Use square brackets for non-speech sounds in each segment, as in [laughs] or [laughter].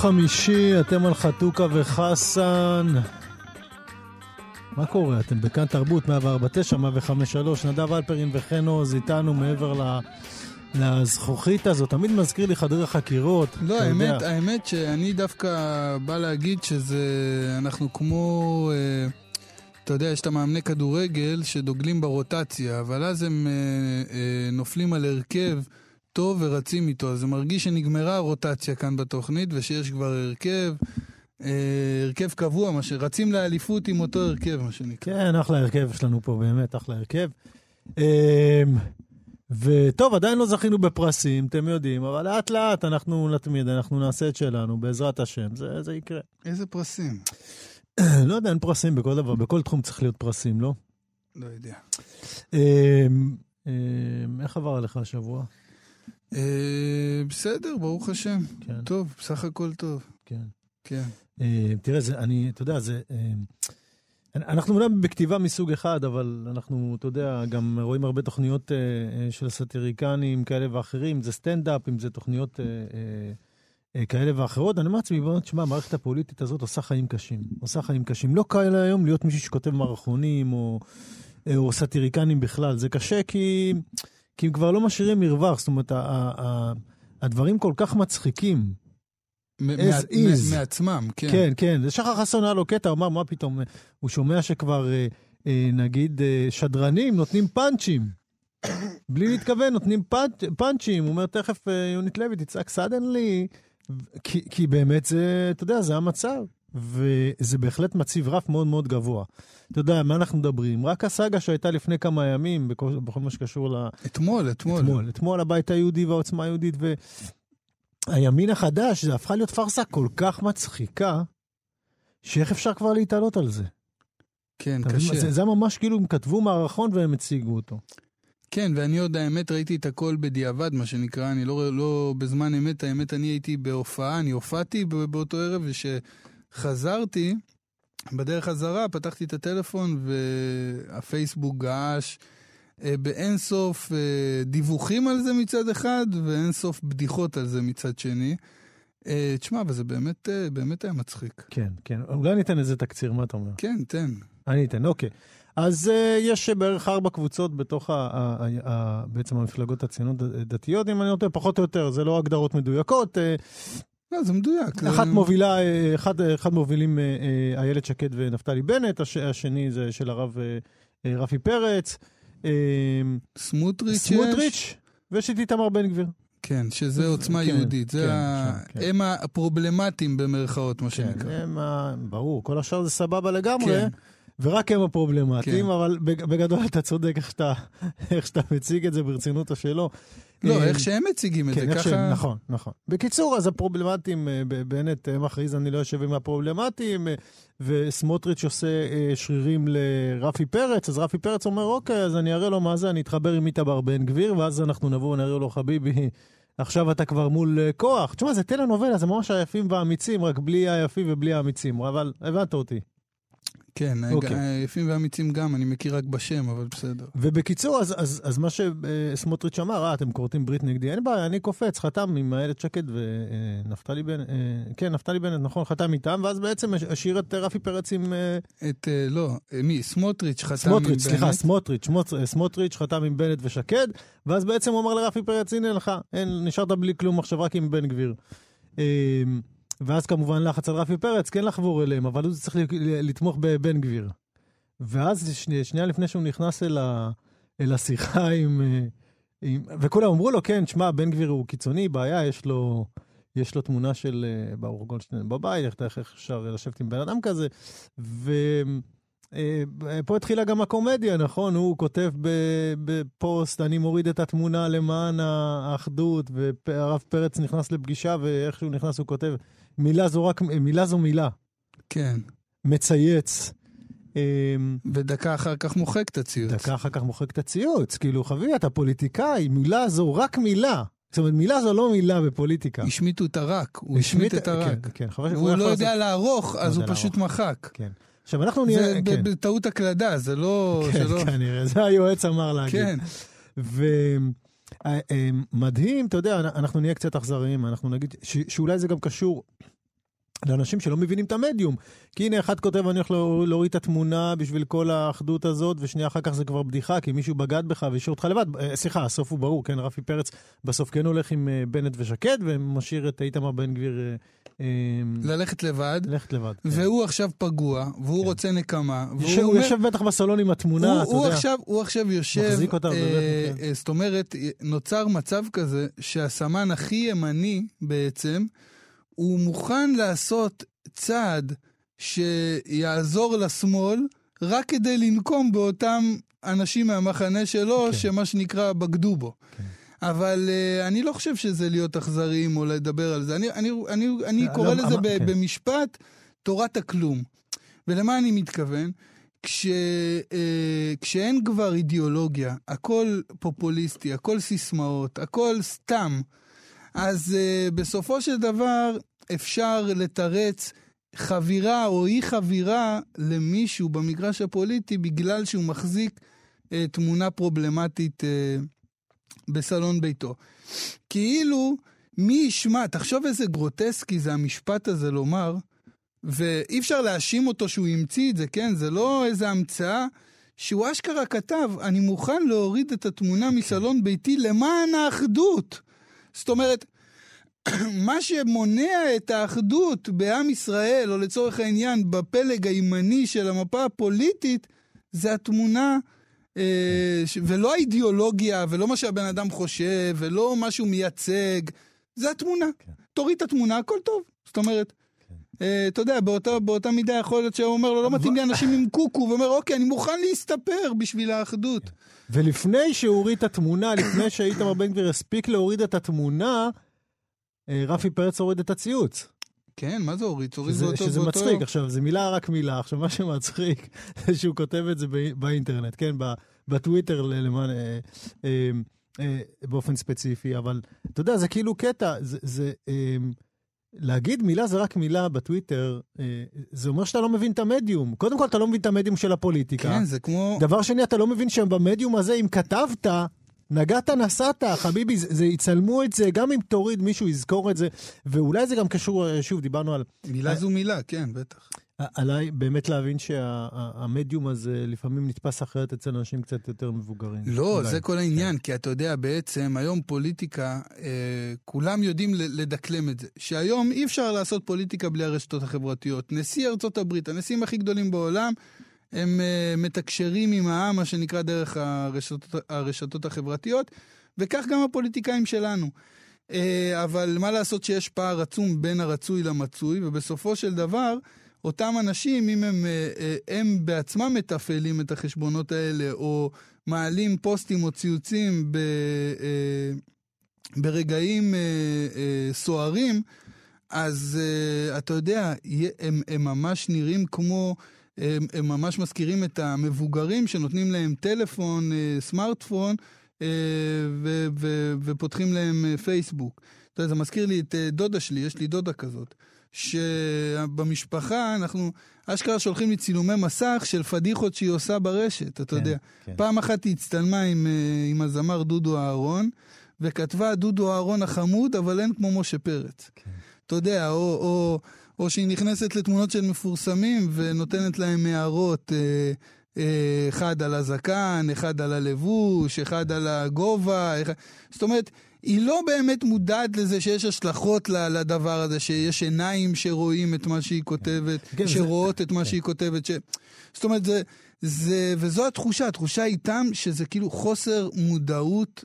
חמישי, אתם על חתוכה וחסן. מה קורה? אתם בכאן תרבות 104.9, 105.3, נדב אלפרין וחן עוז איתנו מעבר ל... לזכוכית הזאת, תמיד מזכיר לי חדרי חקירות. לא, האמת, האמת שאני דווקא בא להגיד שזה, אנחנו כמו, אה, אתה יודע, יש את המאמני כדורגל שדוגלים ברוטציה, אבל אז הם אה, אה, נופלים על הרכב. טוב ורצים איתו, אז זה מרגיש שנגמרה הרוטציה כאן בתוכנית ושיש כבר הרכב, אה, הרכב קבוע, מה שרצים לאליפות עם אותו הרכב, מה שנקרא. כן, אחלה הרכב יש לנו פה, באמת, אחלה הרכב. אה, וטוב, עדיין לא זכינו בפרסים, אתם יודעים, אבל לאט לאט אנחנו נתמיד, אנחנו נעשה את שלנו, בעזרת השם, זה, זה יקרה. איזה פרסים? [clears throat] לא יודע, אין פרסים בכל דבר, בכל תחום צריך להיות פרסים, לא? לא יודע. אה, אה, איך עבר עליך השבוע? אה, בסדר, ברוך השם. כן. טוב, בסך הכל טוב. כן. כן. אה, תראה, זה, אני, אתה יודע, זה... אה, אנחנו אומנם בכתיבה מסוג אחד, אבל אנחנו, אתה יודע, גם רואים הרבה תוכניות אה, אה, של סאטיריקנים כאלה ואחרים, אם זה סטנדאפ, אם זה תוכניות אה, כאלה ואחרות. אני אומר לעצמי, בוא תשמע, המערכת הפוליטית הזאת עושה חיים קשים. עושה חיים קשים. לא קל היום להיות מישהו שכותב מערכונים או, או סאטיריקנים בכלל. זה קשה כי, כי הם כבר לא משאירים מרווח. זאת אומרת, הדברים כל כך מצחיקים. As is. מעצמם, כן. כן, כן. שחר חסון היה לו קטע, הוא אמר, מה פתאום, הוא שומע שכבר, אה, אה, נגיד, אה, שדרנים נותנים פאנצ'ים. בלי להתכוון, נותנים פאנצ', פאנצ'ים. הוא אומר, תכף יונית לוי תצעק סדנלי, כי, כי באמת זה, אתה יודע, זה המצב. וזה בהחלט מציב רף מאוד מאוד גבוה. אתה יודע, מה אנחנו מדברים? רק הסאגה שהייתה לפני כמה ימים, בכל, בכל מה שקשור ל... אתמול, אתמול. אתמול, אתמול הבית היהודי והעוצמה היהודית והימין החדש, זה הפכה להיות פארסה כל כך מצחיקה, שאיך אפשר כבר להתעלות על זה? כן? קשה. זה, זה ממש כאילו הם כתבו מערכון והם הציגו אותו. כן, ואני עוד, האמת, ראיתי את הכל בדיעבד, מה שנקרא, אני לא, לא בזמן אמת, האמת, אני הייתי בהופעה, אני הופעתי באותו ערב, וכשחזרתי, בדרך חזרה, פתחתי את הטלפון, והפייסבוק געש אה, באינסוף אה, דיווחים על זה מצד אחד, ואינסוף בדיחות על זה מצד שני. אה, תשמע, אבל זה באמת, באמת היה מצחיק. כן, כן. אולי ניתן איזה תקציר, מה אתה אומר? כן, תן. אני אתן, אוקיי. אז uh, יש בערך ארבע קבוצות בתוך ה, ה, ה, ה, בעצם המפלגות הציונות הדתיות, אם אני לא טועה, פחות או יותר, זה לא הגדרות מדויקות. Uh, לא, זה מדויק. אחת זה... מובילה, אה, אחד, אחד מובילים אה, אה, איילת שקד ונפתלי בנט, הש, השני זה של הרב אה, אה, רפי פרץ. אה, סמוטריץ'. סמוטריץ', ויש את איתמר בן גביר. כן, שזה עוצמה כן, יהודית. זה כן, ה... כן, כן. הם הפרובלמטיים במרכאות, מה כן, שנקרא. הם, ה- ברור, כל השאר זה סבבה לגמרי, כן. ורק הם הפרובלמטיים, כן. אבל בג- בגדול אתה צודק איך שאתה, [laughs] איך שאתה מציג את זה ברצינות או שלא. לא, אה, איך שהם מציגים את כן, זה, איך ככה... שהם, נכון, נכון. בקיצור, אז הפרובלמטיים, אה, בנט אה, מכריז, אני לא יושב עם הפרובלמטיים, וסמוטריץ' עושה שרירים לרפי פרץ, אז רפי פרץ אומר, אוקיי, אז אני אראה לו מה זה, אני אתחבר עם איתמר בן גביר, ואז אנחנו נבוא ונראה לו, חביבי, עכשיו אתה כבר מול כוח. תשמע, זה טלנובלה, זה ממש היפים והאמיצים, רק בלי היפים ובלי האמיצים, אבל הבנת אותי. כן, אוקיי. היפים והאמיצים גם, אני מכיר רק בשם, אבל בסדר. ובקיצור, אז, אז, אז מה שסמוטריץ' אמר, אה, אתם כורתים ברית נגדי, אין בעיה, אני קופץ, חתם עם איילת שקד ונפתלי בנט, אה, כן, נפתלי בנט, נכון, חתם איתם, ואז בעצם השאיר את רפי פרץ עם... אה, את, אה, לא, אה, מי? סמוטריץ' חתם סמוטריץ', עם בנט. סליחה, סמוטריץ', שמוט- אה, סמוטריץ' חתם עם בנט ושקד, ואז בעצם הוא אמר לרפי פרץ, הנה לך, אין, נשארת בלי כלום עכשיו רק עם בן גביר. אה, ואז כמובן לחץ על רפי פרץ, כן לחבור אליהם, אבל הוא צריך לתמוך בבן גביר. ואז שני, שנייה לפני שהוא נכנס אל, ה, אל השיחה עם, אה, עם... וכולם אמרו לו, כן, שמע, בן גביר הוא קיצוני, בעיה, יש לו, יש לו תמונה של אה, ברוך גולדשטיין בבית, איך, איך אפשר לשבת עם בן אדם כזה. ופה התחילה גם הקומדיה, נכון? הוא כותב בפוסט, אני מוריד את התמונה למען האחדות, והרב פרץ נכנס לפגישה, ואיך שהוא נכנס הוא כותב, מילה זו רק, מילה זו מילה. כן, מצייץ. אמ, ודקה אחר כך מוחק את הציוץ. דקה אחר כך מוחק את הציוץ. כאילו, חביבי, אתה פוליטיקאי, מילה זו רק מילה. זאת אומרת, מילה זו לא מילה בפוליטיקה. השמיטו את הרק, הוא השמיט את הרק. כן, כן, חבל יכול לא לעשות- יודע לערוך, אז הוא פשוט מחק. כן. עכשיו, אנחנו זה נהיה... ב- כן, בטעות הקלדה, זה לא... כן, שלא- כנראה, זה היועץ אמר להגיד. כן, ומדהים, אתה יודע, אנחנו נהיה קצת אכזריים, אנחנו נגיד שאולי זה גם קשור לאנשים שלא מבינים את המדיום. כי הנה, אחד כותב, אני הולך להור- להוריד את התמונה בשביל כל האחדות הזאת, ושנייה אחר כך זה כבר בדיחה, כי מישהו בגד בך והשאיר אותך לבד. אה, סליחה, הסוף הוא ברור, כן, רפי פרץ בסוף כן הולך עם אה, בנט ושקד, ומשאיר את איתמר בן גביר אה, ללכת לבד, ללכת לבד. כן. והוא עכשיו פגוע, והוא רוצה נקמה, והוא שהוא אומר... יושב בטח בסלון עם התמונה, הוא, אתה הוא, יודע. עכשיו, הוא עכשיו יושב, מחזיק אותה אה, כן. אה, זאת אומרת, נוצר מצב כזה שהסמן הכי ימני בעצם, הוא מוכן לעשות צעד שיעזור לשמאל, רק כדי לנקום באותם אנשים מהמחנה שלו, כן. שמה שנקרא בגדו בו. כן. אבל uh, אני לא חושב שזה להיות אכזריים או לדבר על זה. אני, אני, אני, אני לא, קורא לא, לזה אמר- ב, כן. במשפט תורת הכלום. ולמה אני מתכוון? כש, אה, כשאין כבר אידיאולוגיה, הכל פופוליסטי, הכל סיסמאות, הכל סתם, אז אה, בסופו של דבר אפשר לתרץ חבירה או אי חבירה למישהו במגרש הפוליטי בגלל שהוא מחזיק אה, תמונה פרובלמטית אה, בסלון ביתו. כאילו, מי ישמע, תחשוב איזה גרוטסקי זה המשפט הזה לומר, ואי אפשר להאשים אותו שהוא המציא את זה, כן? זה לא איזה המצאה שהוא אשכרה כתב, אני מוכן להוריד את התמונה מסלון ביתי למען האחדות. זאת אומרת, [clears throat] מה שמונע את האחדות בעם ישראל, או לצורך העניין בפלג הימני של המפה הפוליטית, זה התמונה, אה, ש- ולא האידיאולוגיה, ולא מה שהבן אדם חושב, ולא מה שהוא מייצג, זה התמונה. כן. תוריד את התמונה, הכל טוב. זאת אומרת, אה, אתה יודע, באותה, באותה מידה יכול להיות שהוא אומר לו, לא מתאים לי [laughs] אנשים עם קוקו, ואומר, אוקיי, אני מוכן להסתפר בשביל האחדות. ולפני שהוא הוריד את התמונה, לפני שאיתמר בן גביר הספיק להוריד את התמונה, רפי פרץ הוריד את הציוץ. כן, מה זה הוריד? תוריד שזה, באותו... שזה באותו... מצחיק. עכשיו, זו מילה רק מילה. עכשיו, מה שמצחיק [laughs] זה שהוא כותב את זה באי- באינטרנט, כן? בטוויטר למען... אה, אה, אה, באופן ספציפי, אבל אתה יודע, זה כאילו קטע, זה... זה אה, להגיד מילה זה רק מילה בטוויטר, אה, זה אומר שאתה לא מבין את המדיום. קודם כל, אתה לא מבין את המדיום של הפוליטיקה. כן, זה כמו... דבר שני, אתה לא מבין שבמדיום הזה, אם כתבת, נגעת נסעת, חביבי, זה, זה יצלמו את זה, גם אם תוריד, מישהו יזכור את זה, ואולי זה גם קשור, אה, שוב, דיברנו על, מילה זו מילה, כן, בטח. עליי באמת להבין שהמדיום הזה לפעמים נתפס אחרת אצל אנשים קצת יותר מבוגרים. לא, אולי. זה כל העניין, כי אתה יודע, בעצם היום פוליטיקה, אה, כולם יודעים לדקלם את זה. שהיום אי אפשר לעשות פוליטיקה בלי הרשתות החברתיות. נשיא ארצות הברית, הנשיאים הכי גדולים בעולם, הם אה, מתקשרים עם העם, מה שנקרא, דרך הרשתות, הרשתות החברתיות, וכך גם הפוליטיקאים שלנו. אה, אבל מה לעשות שיש פער עצום בין הרצוי למצוי, ובסופו של דבר, אותם אנשים, אם הם, אה, הם בעצמם מתפעלים את החשבונות האלה, או מעלים פוסטים או ציוצים ב, ברגעים סוערים, אז אתה יודע, הם, הם ממש נראים כמו, הם, הם ממש מזכירים את המבוגרים שנותנים להם טלפון, אה, סמארטפון, אה, ו- ו- ופותחים להם אה, פייסבוק. אתה יודע, זה מזכיר לי את דודה שלי, יש לי דודה כזאת, שבמשפחה אנחנו אשכרה שולחים לי צילומי מסך של פדיחות שהיא עושה ברשת, אתה כן, יודע. כן. פעם אחת היא הצטלמה עם, עם הזמר דודו אהרון, וכתבה דודו אהרון החמוד, אבל אין כמו משה פרץ. כן. אתה יודע, או, או, או שהיא נכנסת לתמונות של מפורסמים ונותנת להם הערות, אה, אה, אחד על הזקן, אחד על הלבוש, אחד על הגובה, אחד... זאת אומרת, היא לא באמת מודעת לזה שיש השלכות לדבר הזה, שיש עיניים שרואים את מה שהיא כותבת, כן, זה- שרואות את מה כן. שהיא כותבת. ש... זאת אומרת, זה, זה, וזו התחושה, התחושה איתם שזה כאילו חוסר מודעות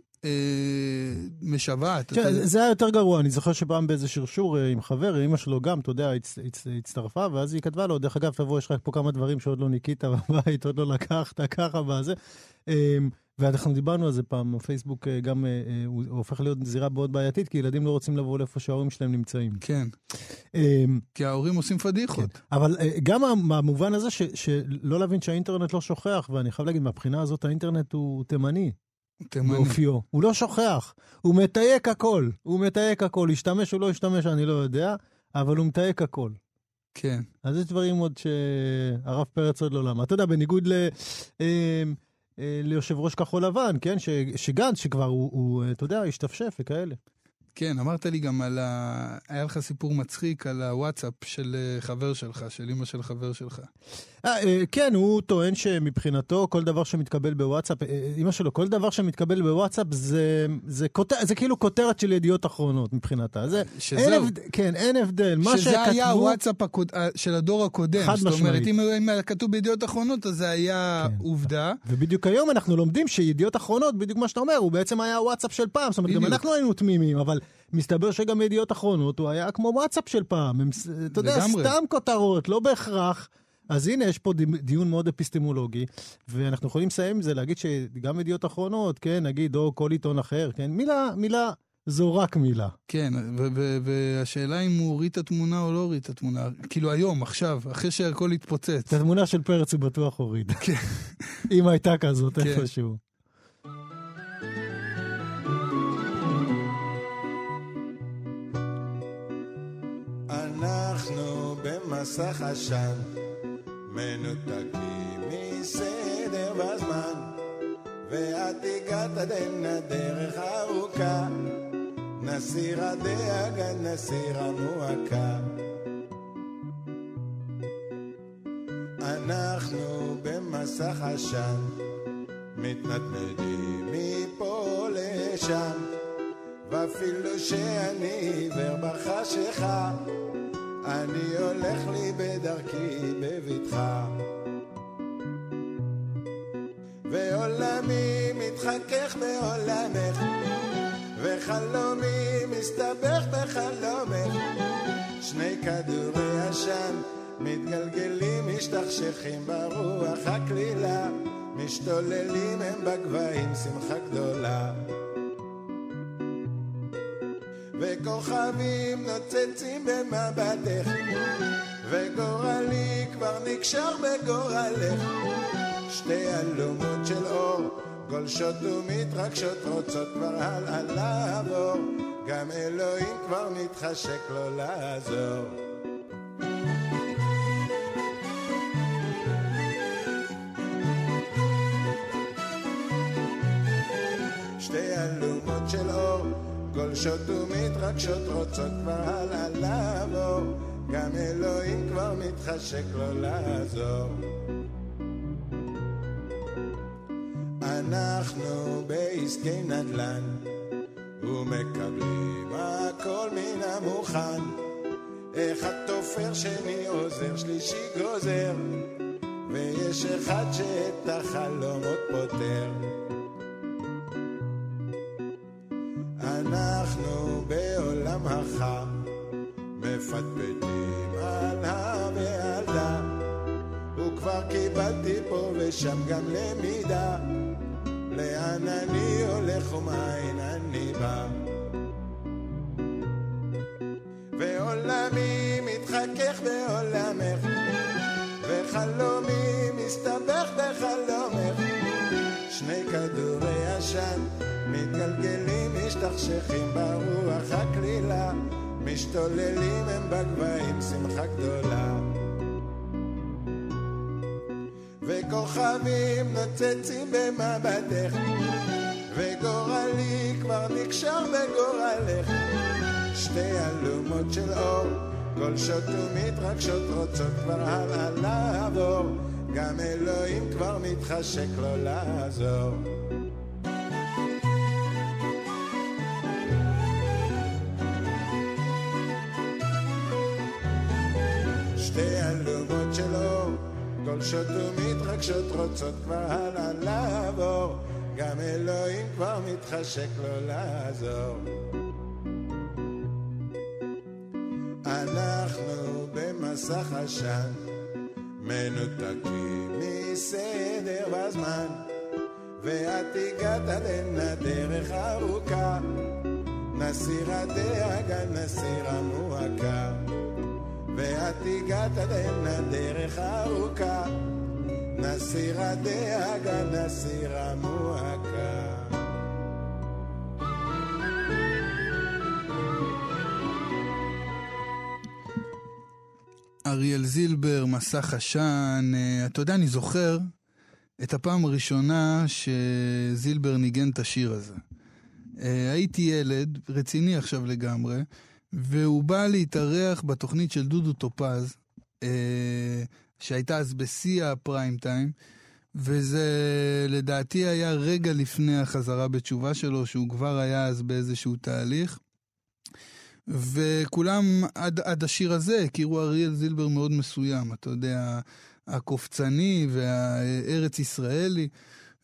משוועת. אתה תראה, יודע. כן, זה היה יותר גרוע, אני זוכר שפעם באיזה שרשור אה, עם חבר, אמא שלו גם, אתה יודע, הצ- הצ- הצטרפה, ואז היא כתבה לו, דרך אגב, תבוא, יש לך פה כמה דברים שעוד לא ניקית בבית, עוד לא לקחת, ככה, בזה. אמ, ואנחנו דיברנו על זה פעם, הפייסבוק אה, גם אה, אה, הוא הופך להיות זירה מאוד בעייתית, כי ילדים לא רוצים לבוא לאיפה שההורים שלהם נמצאים. כן, אמ, כי ההורים עושים פדיחות. אבל אה, גם במובן הזה שלא להבין שהאינטרנט לא שוכח, ואני חייב להגיד, מהבחינה הזאת האינטרנט הוא תימני. תימני. באופיו. הוא לא שוכח, הוא מתייק הכל. הוא מתייק הכל. ישתמש או לא ישתמש, אני לא יודע, אבל הוא מתייק הכל. כן. אז יש דברים עוד שהרב פרץ עוד לא למד. אתה יודע, בניגוד ל... אה, אה, ליושב ראש כחול לבן, כן? ש, שגנץ, שכבר הוא, הוא, אה, אתה יודע, השתפשף וכאלה. כן, אמרת לי גם על ה... היה לך סיפור מצחיק על הוואטסאפ של אה, חבר שלך, של אמא של חבר שלך. אה, אה, כן, הוא טוען שמבחינתו כל דבר שמתקבל בוואטסאפ, אמא שלו, כל דבר שמתקבל בוואטסאפ זה, זה, כותר, זה כאילו כותרת של ידיעות אחרונות מבחינתה. זה, אין שזהו. הבד, כן, אין הבדל. שזה שכתבו... היה הוואטסאפ הקוד... של הדור הקודם. חד זאת אומרת, משמעית. אם אם היה כתוב בידיעות אחרונות, אז זה היה כן. עובדה. ובדיוק היום אנחנו לומדים שידיעות אחרונות, בדיוק מה שאתה אומר, הוא בעצם היה וואטסאפ של פעם. זאת אומרת, גם. אנחנו היינו תמימים, אבל מסתבר שגם ידיעות אחרונות, הוא היה כמו וואטסאפ של פעם. הם, אתה יודע. סתם כותרות, לא בהכרח. אז הנה, יש פה די- דיון מאוד אפיסטמולוגי, ואנחנו יכולים לסיים עם זה, להגיד שגם ידיעות אחרונות, כן, נגיד, או כל עיתון אחר, כן, מילה, מילה, זו רק מילה. כן, והשאלה אם הוא הוריד את התמונה או לא הוריד את התמונה. כאילו היום, עכשיו, אחרי שהכל התפוצץ. את התמונה של פרץ הוא בטוח הוריד. אם הייתה כזאת כן. איפשהו. אנחנו במסך עשן, מנותקים מסדר בזמן, ואת הגעת הנה דרך ארוכה, נסיר הדאגה, נסיר המועקה. אנחנו במסך עשן, מתנדנדים מפה לשם, ואפילו שאני עיוור בחשיכה, אני הולך לי בדרכי בבטחה. ועולמי מתחכך בעולמך, וחלומי מסתבך בחלומך. שני כדורי עשן מתגלגלים, משתכשכים ברוח הקלילה, משתוללים הם בגבהים שמחה גדולה. וכוכבים נוצצים במבטך, וגורלי כבר נקשר בגורלך. שתי אלומות של אור, גולשות ומתרגשות, רוצות כבר הלאה לעבור, גם אלוהים כבר מתחשק לו לעזור. שתי אלומות של אור, גולשות ומתרגשות, רוצות כבר הלאה לעבור, גם אלוהים כבר מתחשק לו לעזור. אנחנו בעסקי נדל"ן, ומקבלים הכל מן המוכן. אחד תופר, שני עוזר, שלישי גוזר, ויש אחד שאת החלומות פותר. החם, מפטפטים על ה ועל דה, וכבר קיבלתי פה ושם גם למידה, לאן אני הולך ומאין אני בא. ועולמי מתחכך בעולמך, וחלומי מסתבך בחלומך, שני כדורי עשן הגלגלים משתכשכים ברוח הקלילה, משתוללים הם בגבהים שמחה גדולה. וכוכבים נוצצים במבטך, וגורלי כבר נקשר בגורלך. שתי אלומות של אור, גולשות ומתרגשות, רוצות כבר הלאה לעבור, גם אלוהים כבר מתחשק לו לעזור. שתי אלומות של אור, גולשות ומתרגשות, רוצות כבר הלאה לעבור, גם אלוהים כבר מתחשק לו לעזור. אנחנו במסך עשן, מנותקים מסדר בזמן, ואת הגעת עד הנה דרך ארוכה, נסיר הדאגה, נסיר המועקה. ואת הגעת הנה דרך ארוכה, נסיר הדאגה, נסיר המועקה. אריאל זילבר, מסך עשן. אה, אתה יודע, אני זוכר את הפעם הראשונה שזילבר ניגן את השיר הזה. אה, הייתי ילד, רציני עכשיו לגמרי, והוא בא להתארח בתוכנית של דודו טופז, אה, שהייתה אז בשיא הפריים טיים, וזה לדעתי היה רגע לפני החזרה בתשובה שלו, שהוא כבר היה אז באיזשהו תהליך. וכולם עד, עד השיר הזה הכירו אריאל זילבר מאוד מסוים, אתה יודע, הקופצני והארץ ישראלי,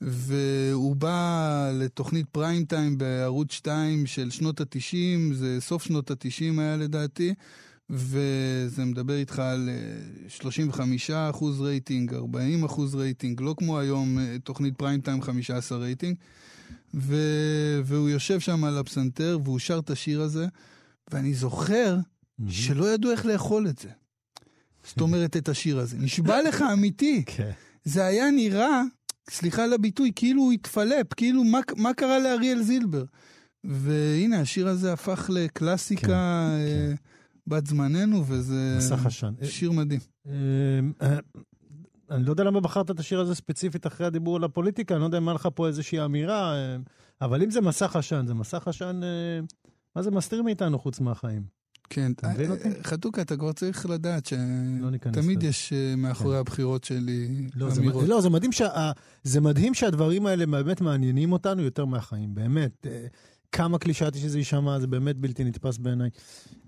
והוא בא לתוכנית פריים טיים בערוץ 2 של שנות ה-90, זה סוף שנות ה-90 היה לדעתי, וזה מדבר איתך על 35 אחוז רייטינג, 40 אחוז רייטינג, לא כמו היום תוכנית prime time 15 רייטינג, ו... והוא יושב שם על הפסנתר והוא שר את השיר הזה. ואני זוכר שלא ידעו איך לאכול את זה. זאת אומרת, את השיר הזה. נשבע לך אמיתי. [laughs] כן. זה היה נראה, סליחה על הביטוי, כאילו הוא התפלפ, כאילו מה, מה קרה לאריאל זילבר. והנה, השיר הזה הפך לקלאסיקה כן, אה, בת זמננו, וזה עשן. שיר מדהים. אה, אה, אני לא יודע למה בחרת את השיר הזה ספציפית אחרי הדיבור על הפוליטיקה, אני לא יודע אם היה לך פה איזושהי אמירה, אה, אבל אם זה מסך עשן, זה מסך עשן, אה, מה זה מסתיר מאיתנו חוץ מהחיים? כן, אותי? חתוכה, אתה כבר צריך לדעת לא שתמיד לזה. יש אה, מאחורי הבחירות שלי לא, אמירות. לא, זה מדהים, שהדברים האלה באמת מעניינים אותנו יותר מהחיים, באמת. אה, כמה קלישאתי שזה יישמע, זה באמת בלתי נתפס בעיניי.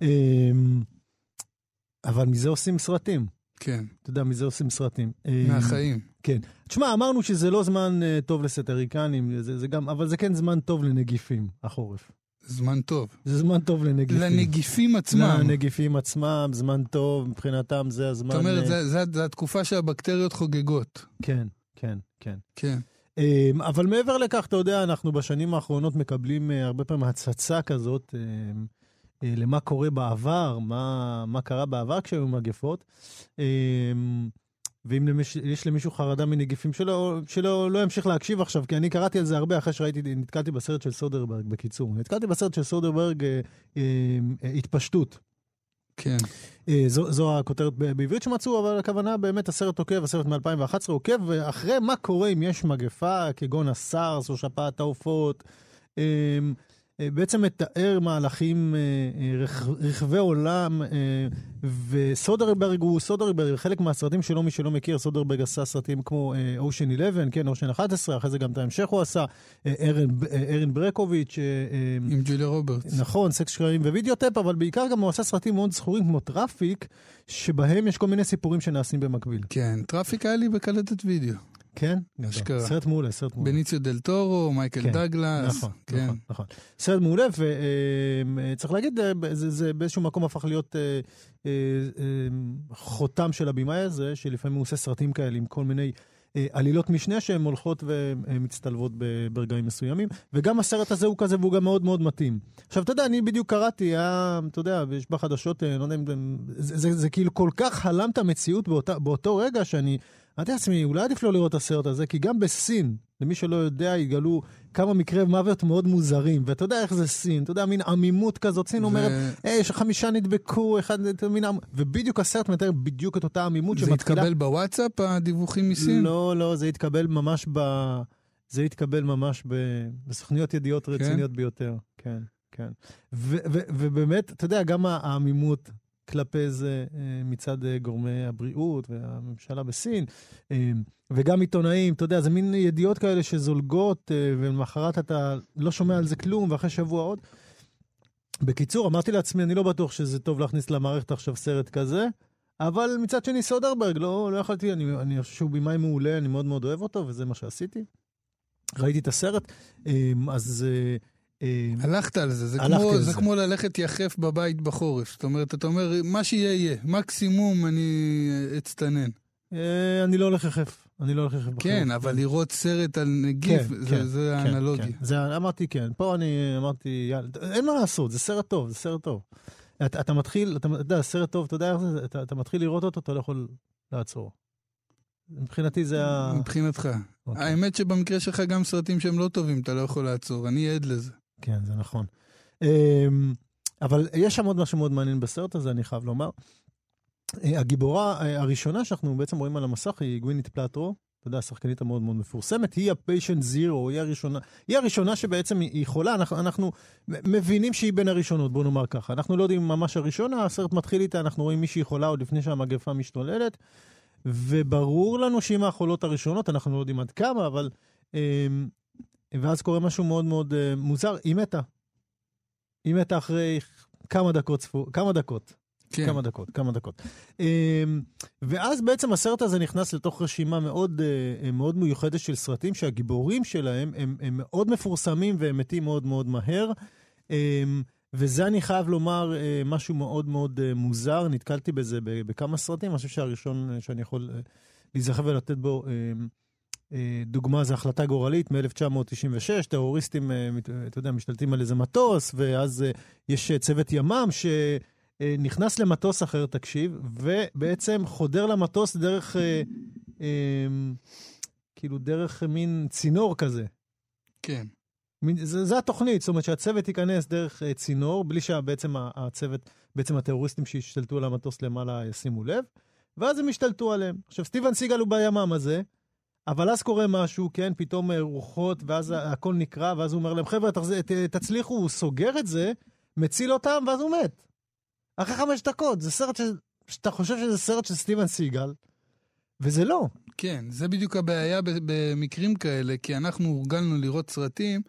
אה, אבל מזה עושים סרטים. כן, אתה יודע, מזה עושים סרטים. אה, מהחיים. כן. תשמע, אמרנו שזה לא זמן טוב לסטריקנים, זה, זה גם, אבל זה כן זמן טוב לנגיפים, החורף. זמן טוב. זה זמן טוב לנגיפים. לנגיפים עצמם. לנגיפים עצמם, זמן טוב, מבחינתם זה הזמן... זאת אומרת, אה, זה- זה- זה התקופה שהבקטריות חוגגות. כן, כן, כן. כן. אמ, אבל מעבר לכך, אתה יודע, אנחנו בשנים האחרונות מקבלים אה, הרבה פעמים הצצה כזאת אמ, אה, למה קורה בעבר, מה, מה קרה בעבר כשהיו מגפות. ואם למש, יש למישהו חרדה מנגיפים שלו, שלא לא ימשיך להקשיב עכשיו, כי אני קראתי על זה הרבה אחרי שראיתי, נתקלתי בסרט של סודרברג, בקיצור. נתקלתי בסרט של סודרברג, אה, אה, אה, התפשטות. כן. אה, זו, זו הכותרת בעברית שמצאו, אבל הכוונה באמת הסרט עוקב, הסרט מ-2011 עוקב אחרי מה קורה אם יש מגפה כגון הסארס או שפעת העופות. אה, בעצם מתאר מהלכים אה, אה, רחבי עולם, וסודרברג הוא סודרברג, חלק מהסרטים שלו, מי שלא מכיר, סודרברג עשה סרטים כמו Ocean's 11, כן, Ocean's 11, אחרי זה גם את ההמשך הוא עשה, ארין, ארין ברוקוביץ', עם ג'וליה רוברטס. נכון, סקס שקרים ווידאוטייפ, אבל בעיקר גם הוא עשה סרטים מאוד זכורים כמו Traffic, שבהם יש כל מיני סיפורים שנעשים במקביל. כן, Traffic היה לי בקלטת וידאו. כן? אשכרה. סרט מעולה, סרט מעולה. בניציו דל טורו, מייקל כן, דגלס. נכון, כן. נכון, נכון. סרט מעולה, וצריך להגיד, אה, זה, זה באיזשהו מקום הפך להיות אה, אה, אה, חותם של הבמאי הזה, שלפעמים הוא עושה סרטים כאלה עם כל מיני אה, עלילות משנה שהן הולכות ומצטלבות ב- ברגעים מסוימים, וגם הסרט הזה הוא כזה והוא גם מאוד מאוד מתאים. עכשיו, אתה יודע, אני בדיוק קראתי, היה, אתה יודע, יש בחדשות, אה, לא יודע אם זה, זה, זה, זה כאילו כל כך הלם את המציאות באותה, באותו רגע שאני... אמרתי לעצמי, אולי עדיף לא לראות את הסרט הזה, כי גם בסין, למי שלא יודע, יגלו כמה מקרי מוות מאוד מוזרים. ואתה יודע איך זה סין, אתה יודע, מין עמימות כזאת. סין ו- אומרת, היי, יש חמישה נדבקו, אחד, אתה מבין, עמ-" ובדיוק הסרט מתאר בדיוק את אותה עמימות זה התקבל בוואטסאפ, הדיווחים מסין? לא, לא, זה התקבל ממש ב... זה התקבל ממש ב... בסוכניות ידיעות רציניות ביותר. כן, כן. ו- ו- ובאמת, אתה יודע, גם העמימות כלפי זה אה, מצד אה, גורמי הבריאות והממשלה בסין, אה, וגם עיתונאים, אתה יודע, זה מין ידיעות כאלה שזולגות, ולמחרת אתה לא שומע על זה כלום, ואחרי שבוע עוד. בקיצור, אמרתי לעצמי, אני לא בטוח שזה טוב להכניס למערכת עכשיו סרט כזה, אבל מצד שני, סודרברג, לא, לא יכולתי, אני, אני חושב שהוא במאי מעולה, אני מאוד מאוד אוהב אותו, וזה מה שעשיתי. ראיתי את הסרט, אז... אמ, הלכת על זה, זה, כמו, זה זה. כמו ללכת יחף בבית בחורף. זאת אומרת, אתה אומר, מה שיהיה יהיה, מקסימום אני אצטנן. אה, אני לא הולך יחף, אני לא הולך יחף. כן, בחורף. אבל לראות סרט על נגיף, כן, זה, כן, זה כן, האנלוגיה. כן. זה, אמרתי כן, פה אני אמרתי, יאללה, אין מה לעשות, זה סרט טוב, זה סרט טוב. אתה, אתה מתחיל, אתה יודע, סרט טוב, אתה יודע איך זה, אתה, אתה מתחיל לראות אותו, אתה לא יכול לעצור. מבחינתי זה ה... מבחינתך. אוקיי. האמת שבמקרה שלך גם סרטים שהם לא טובים, אתה לא יכול לעצור, אני עד לזה. כן, זה נכון. אמ, אבל יש שם עוד משהו מאוד מעניין בסרט הזה, אני חייב לומר. אה, הגיבורה אה, הראשונה שאנחנו בעצם רואים על המסך היא גווינית פלטרו, אתה יודע, השחקנית המאוד מאוד מפורסמת, היא הפיישנט זירו, היא הראשונה, היא הראשונה שבעצם היא, חולה, אנחנו, אנחנו מבינים שהיא בין הראשונות, בוא נאמר ככה. אנחנו לא יודעים ממש הראשונה, הסרט מתחיל איתה, אנחנו רואים מישהי חולה עוד לפני שהמגפה משתוללת, וברור לנו שהיא מהחולות הראשונות, אנחנו לא יודעים עד כמה, אבל... ואז קורה משהו מאוד מאוד אה, מוזר, היא מתה. היא מתה אחרי כמה דקות, ספור, כמה דקות. כן. כמה דקות, כמה דקות. אמ, ואז בעצם הסרט הזה נכנס לתוך רשימה מאוד, אה, מאוד מיוחדת של סרטים שהגיבורים שלהם הם, הם מאוד מפורסמים והם מתים מאוד מאוד מהר. וזה אני חייב לומר אה, משהו מאוד מאוד אה, מוזר, נתקלתי בזה בכמה סרטים, אני חושב שהראשון אה, שאני יכול אה, להיזכר ולתת בו אה, דוגמה זה החלטה גורלית מ-1996, טרוריסטים, אה, אה, אתה יודע, משתלטים על איזה מטוס, ואז אה, יש אה, צוות ימ"מ שנכנס למטוס אחר, תקשיב, ובעצם חודר למטוס דרך, אה, אה, כאילו דרך מין צינור כזה. כן. זה, זה התוכנית, זאת אומרת שהצוות ייכנס דרך אה, צינור, בלי שבעצם הצוות, בעצם הטרוריסטים שהשתלטו על המטוס למעלה ישימו לב, ואז הם השתלטו עליהם. עכשיו, סטיבן סיגל הוא בימ"מ הזה, אבל אז קורה משהו, כן, פתאום אה, רוחות, ואז הכל נקרע, ואז הוא אומר להם, חבר'ה, תצליחו, הוא סוגר את זה, מציל אותם, ואז הוא מת. אחרי חמש דקות, זה סרט ש... שאתה חושב שזה סרט של סטיבן סיגל, וזה לא. כן, זה בדיוק הבעיה במקרים כאלה, כי אנחנו הורגלנו לראות סרטים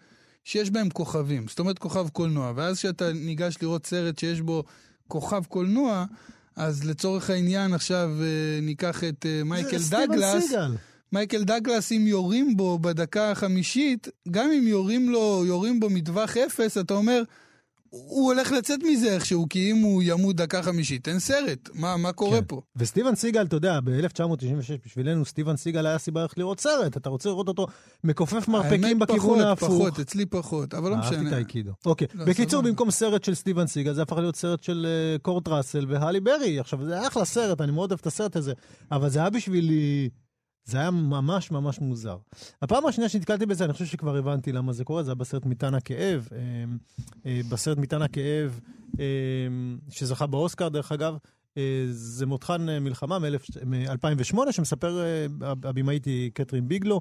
שיש בהם כוכבים, זאת אומרת כוכב קולנוע, ואז כשאתה ניגש לראות סרט שיש בו כוכב קולנוע, אז לצורך העניין עכשיו אה, ניקח את אה, מייקל זה סטיבן סיגל. מייקל דגלס, אם יורים בו בדקה החמישית, גם אם יורים לו, יורים בו מטווח אפס, אתה אומר, הוא הולך לצאת מזה איכשהו, כי אם הוא ימות דקה חמישית, אין סרט, מה, מה קורה כן. פה? וסטיבן סיגל, אתה יודע, ב-1996, בשבילנו סטיבן סיגל היה סיבה איך לראות סרט. אתה רוצה לראות אותו מכופף מרפקים האמת, בכיוון פחות, ההפוך. פחות, אצלי פחות, אבל לא אהבתי משנה. את האייקידו. אוקיי, לא, בקיצור, סבבה. במקום סרט של סטיבן סיגל, זה הפך להיות סרט של אה, קורט ראסל והלי ברי. עכשיו, זה אחלה סרט, אני מאוד אוהב את הסרט הזה, אבל זה היה בשבילי... זה היה ממש ממש מוזר. הפעם השנייה שנתקלתי בזה, אני חושב שכבר הבנתי למה זה קורה, זה היה בסרט מטען הכאב. אה, אה, בסרט מטען הכאב, אה, שזכה באוסקר, דרך אגב, אה, זה מותחן אה, מלחמה מ-2008, שמספר, הבמאית היא קטרין ביגלו,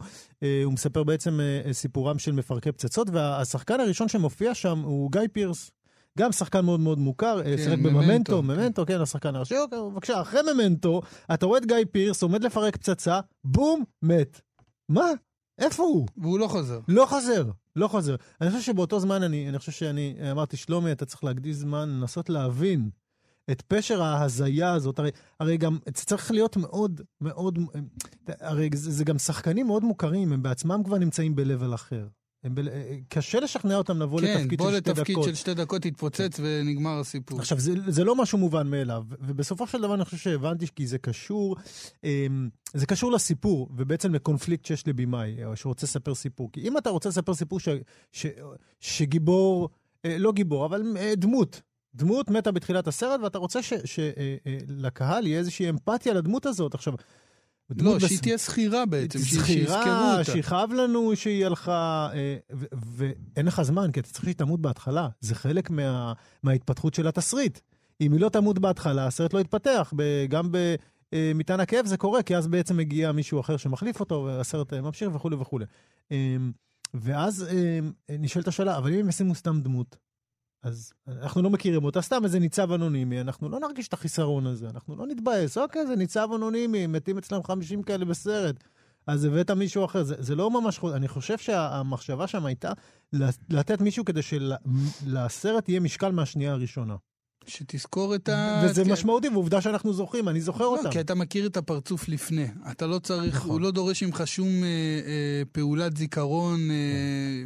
הוא מספר בעצם סיפורם של מפרקי פצצות, והשחקן הראשון שמופיע שם הוא גיא פירס. גם שחקן מאוד מאוד מוכר, אה, כן, שיחק ממנטו, בממנטו. ממנטו, כן, השחקן הראשי. אוקיי, בבקשה, אחרי ממנטו, אתה רואה את גיא פירס עומד לפרק פצצה, בום, מת. מה? איפה הוא? והוא לא חוזר. לא חוזר, לא חוזר. אני חושב שבאותו זמן, אני, אני חושב שאני אמרתי, שלומי, אתה צריך להקדיש זמן לנסות להבין את פשר ההזיה הזאת. הרי, הרי גם, זה צריך להיות מאוד, מאוד, הרי זה, זה גם שחקנים מאוד מוכרים, הם בעצמם כבר נמצאים ב-level אחר. הם ב- קשה לשכנע אותם לבוא כן, לתפקיד בוא של שתי לתפקיד דקות. של שתי דקות, תתפוצץ ונגמר הסיפור. עכשיו, זה, זה לא משהו מובן מאליו, ובסופו של דבר אני חושב שהבנתי כי זה קשור, אמ, זה קשור לסיפור, ובעצם לקונפליקט שיש לבמאי, או שרוצה לספר סיפור. כי אם אתה רוצה לספר סיפור ש, ש, שגיבור, אה, לא גיבור, אבל אה, דמות, דמות מתה בתחילת הסרט, ואתה רוצה שלקהל יהיה איזושהי אמפתיה לדמות הזאת. עכשיו, לא, בס- שהיא תהיה שכירה בעצם, שיזכרו אותה. שיכאב לנו שהיא הלכה, אה, ואין לך זמן, כי אתה צריך שהיא תמות בהתחלה. זה חלק מה- מההתפתחות של התסריט. אם היא לא תמות בהתחלה, הסרט לא יתפתח. ב- גם במטען הכאב זה קורה, כי אז בעצם מגיע מישהו אחר שמחליף אותו, והסרט אה, ממשיך וכולי וכולי. אה, ואז אה, נשאלת השאלה, אבל אם הם ישימו סתם דמות, אז אנחנו לא מכירים אותה, סתם איזה ניצב אנונימי, אנחנו לא נרגיש את החיסרון הזה, אנחנו לא נתבאס, אוקיי, זה ניצב אנונימי, מתים אצלם 50 כאלה בסרט, אז הבאת מישהו אחר, זה, זה לא ממש, אני חושב שהמחשבה שם הייתה לתת מישהו כדי שלסרט יהיה משקל מהשנייה הראשונה. שתזכור את ה... וזה כן. משמעותי, ועובדה שאנחנו זוכרים, אני זוכר לא, אותם. כי אתה מכיר את הפרצוף לפני. אתה לא צריך, נכון. הוא לא דורש ממך שום אה, אה, פעולת זיכרון אה,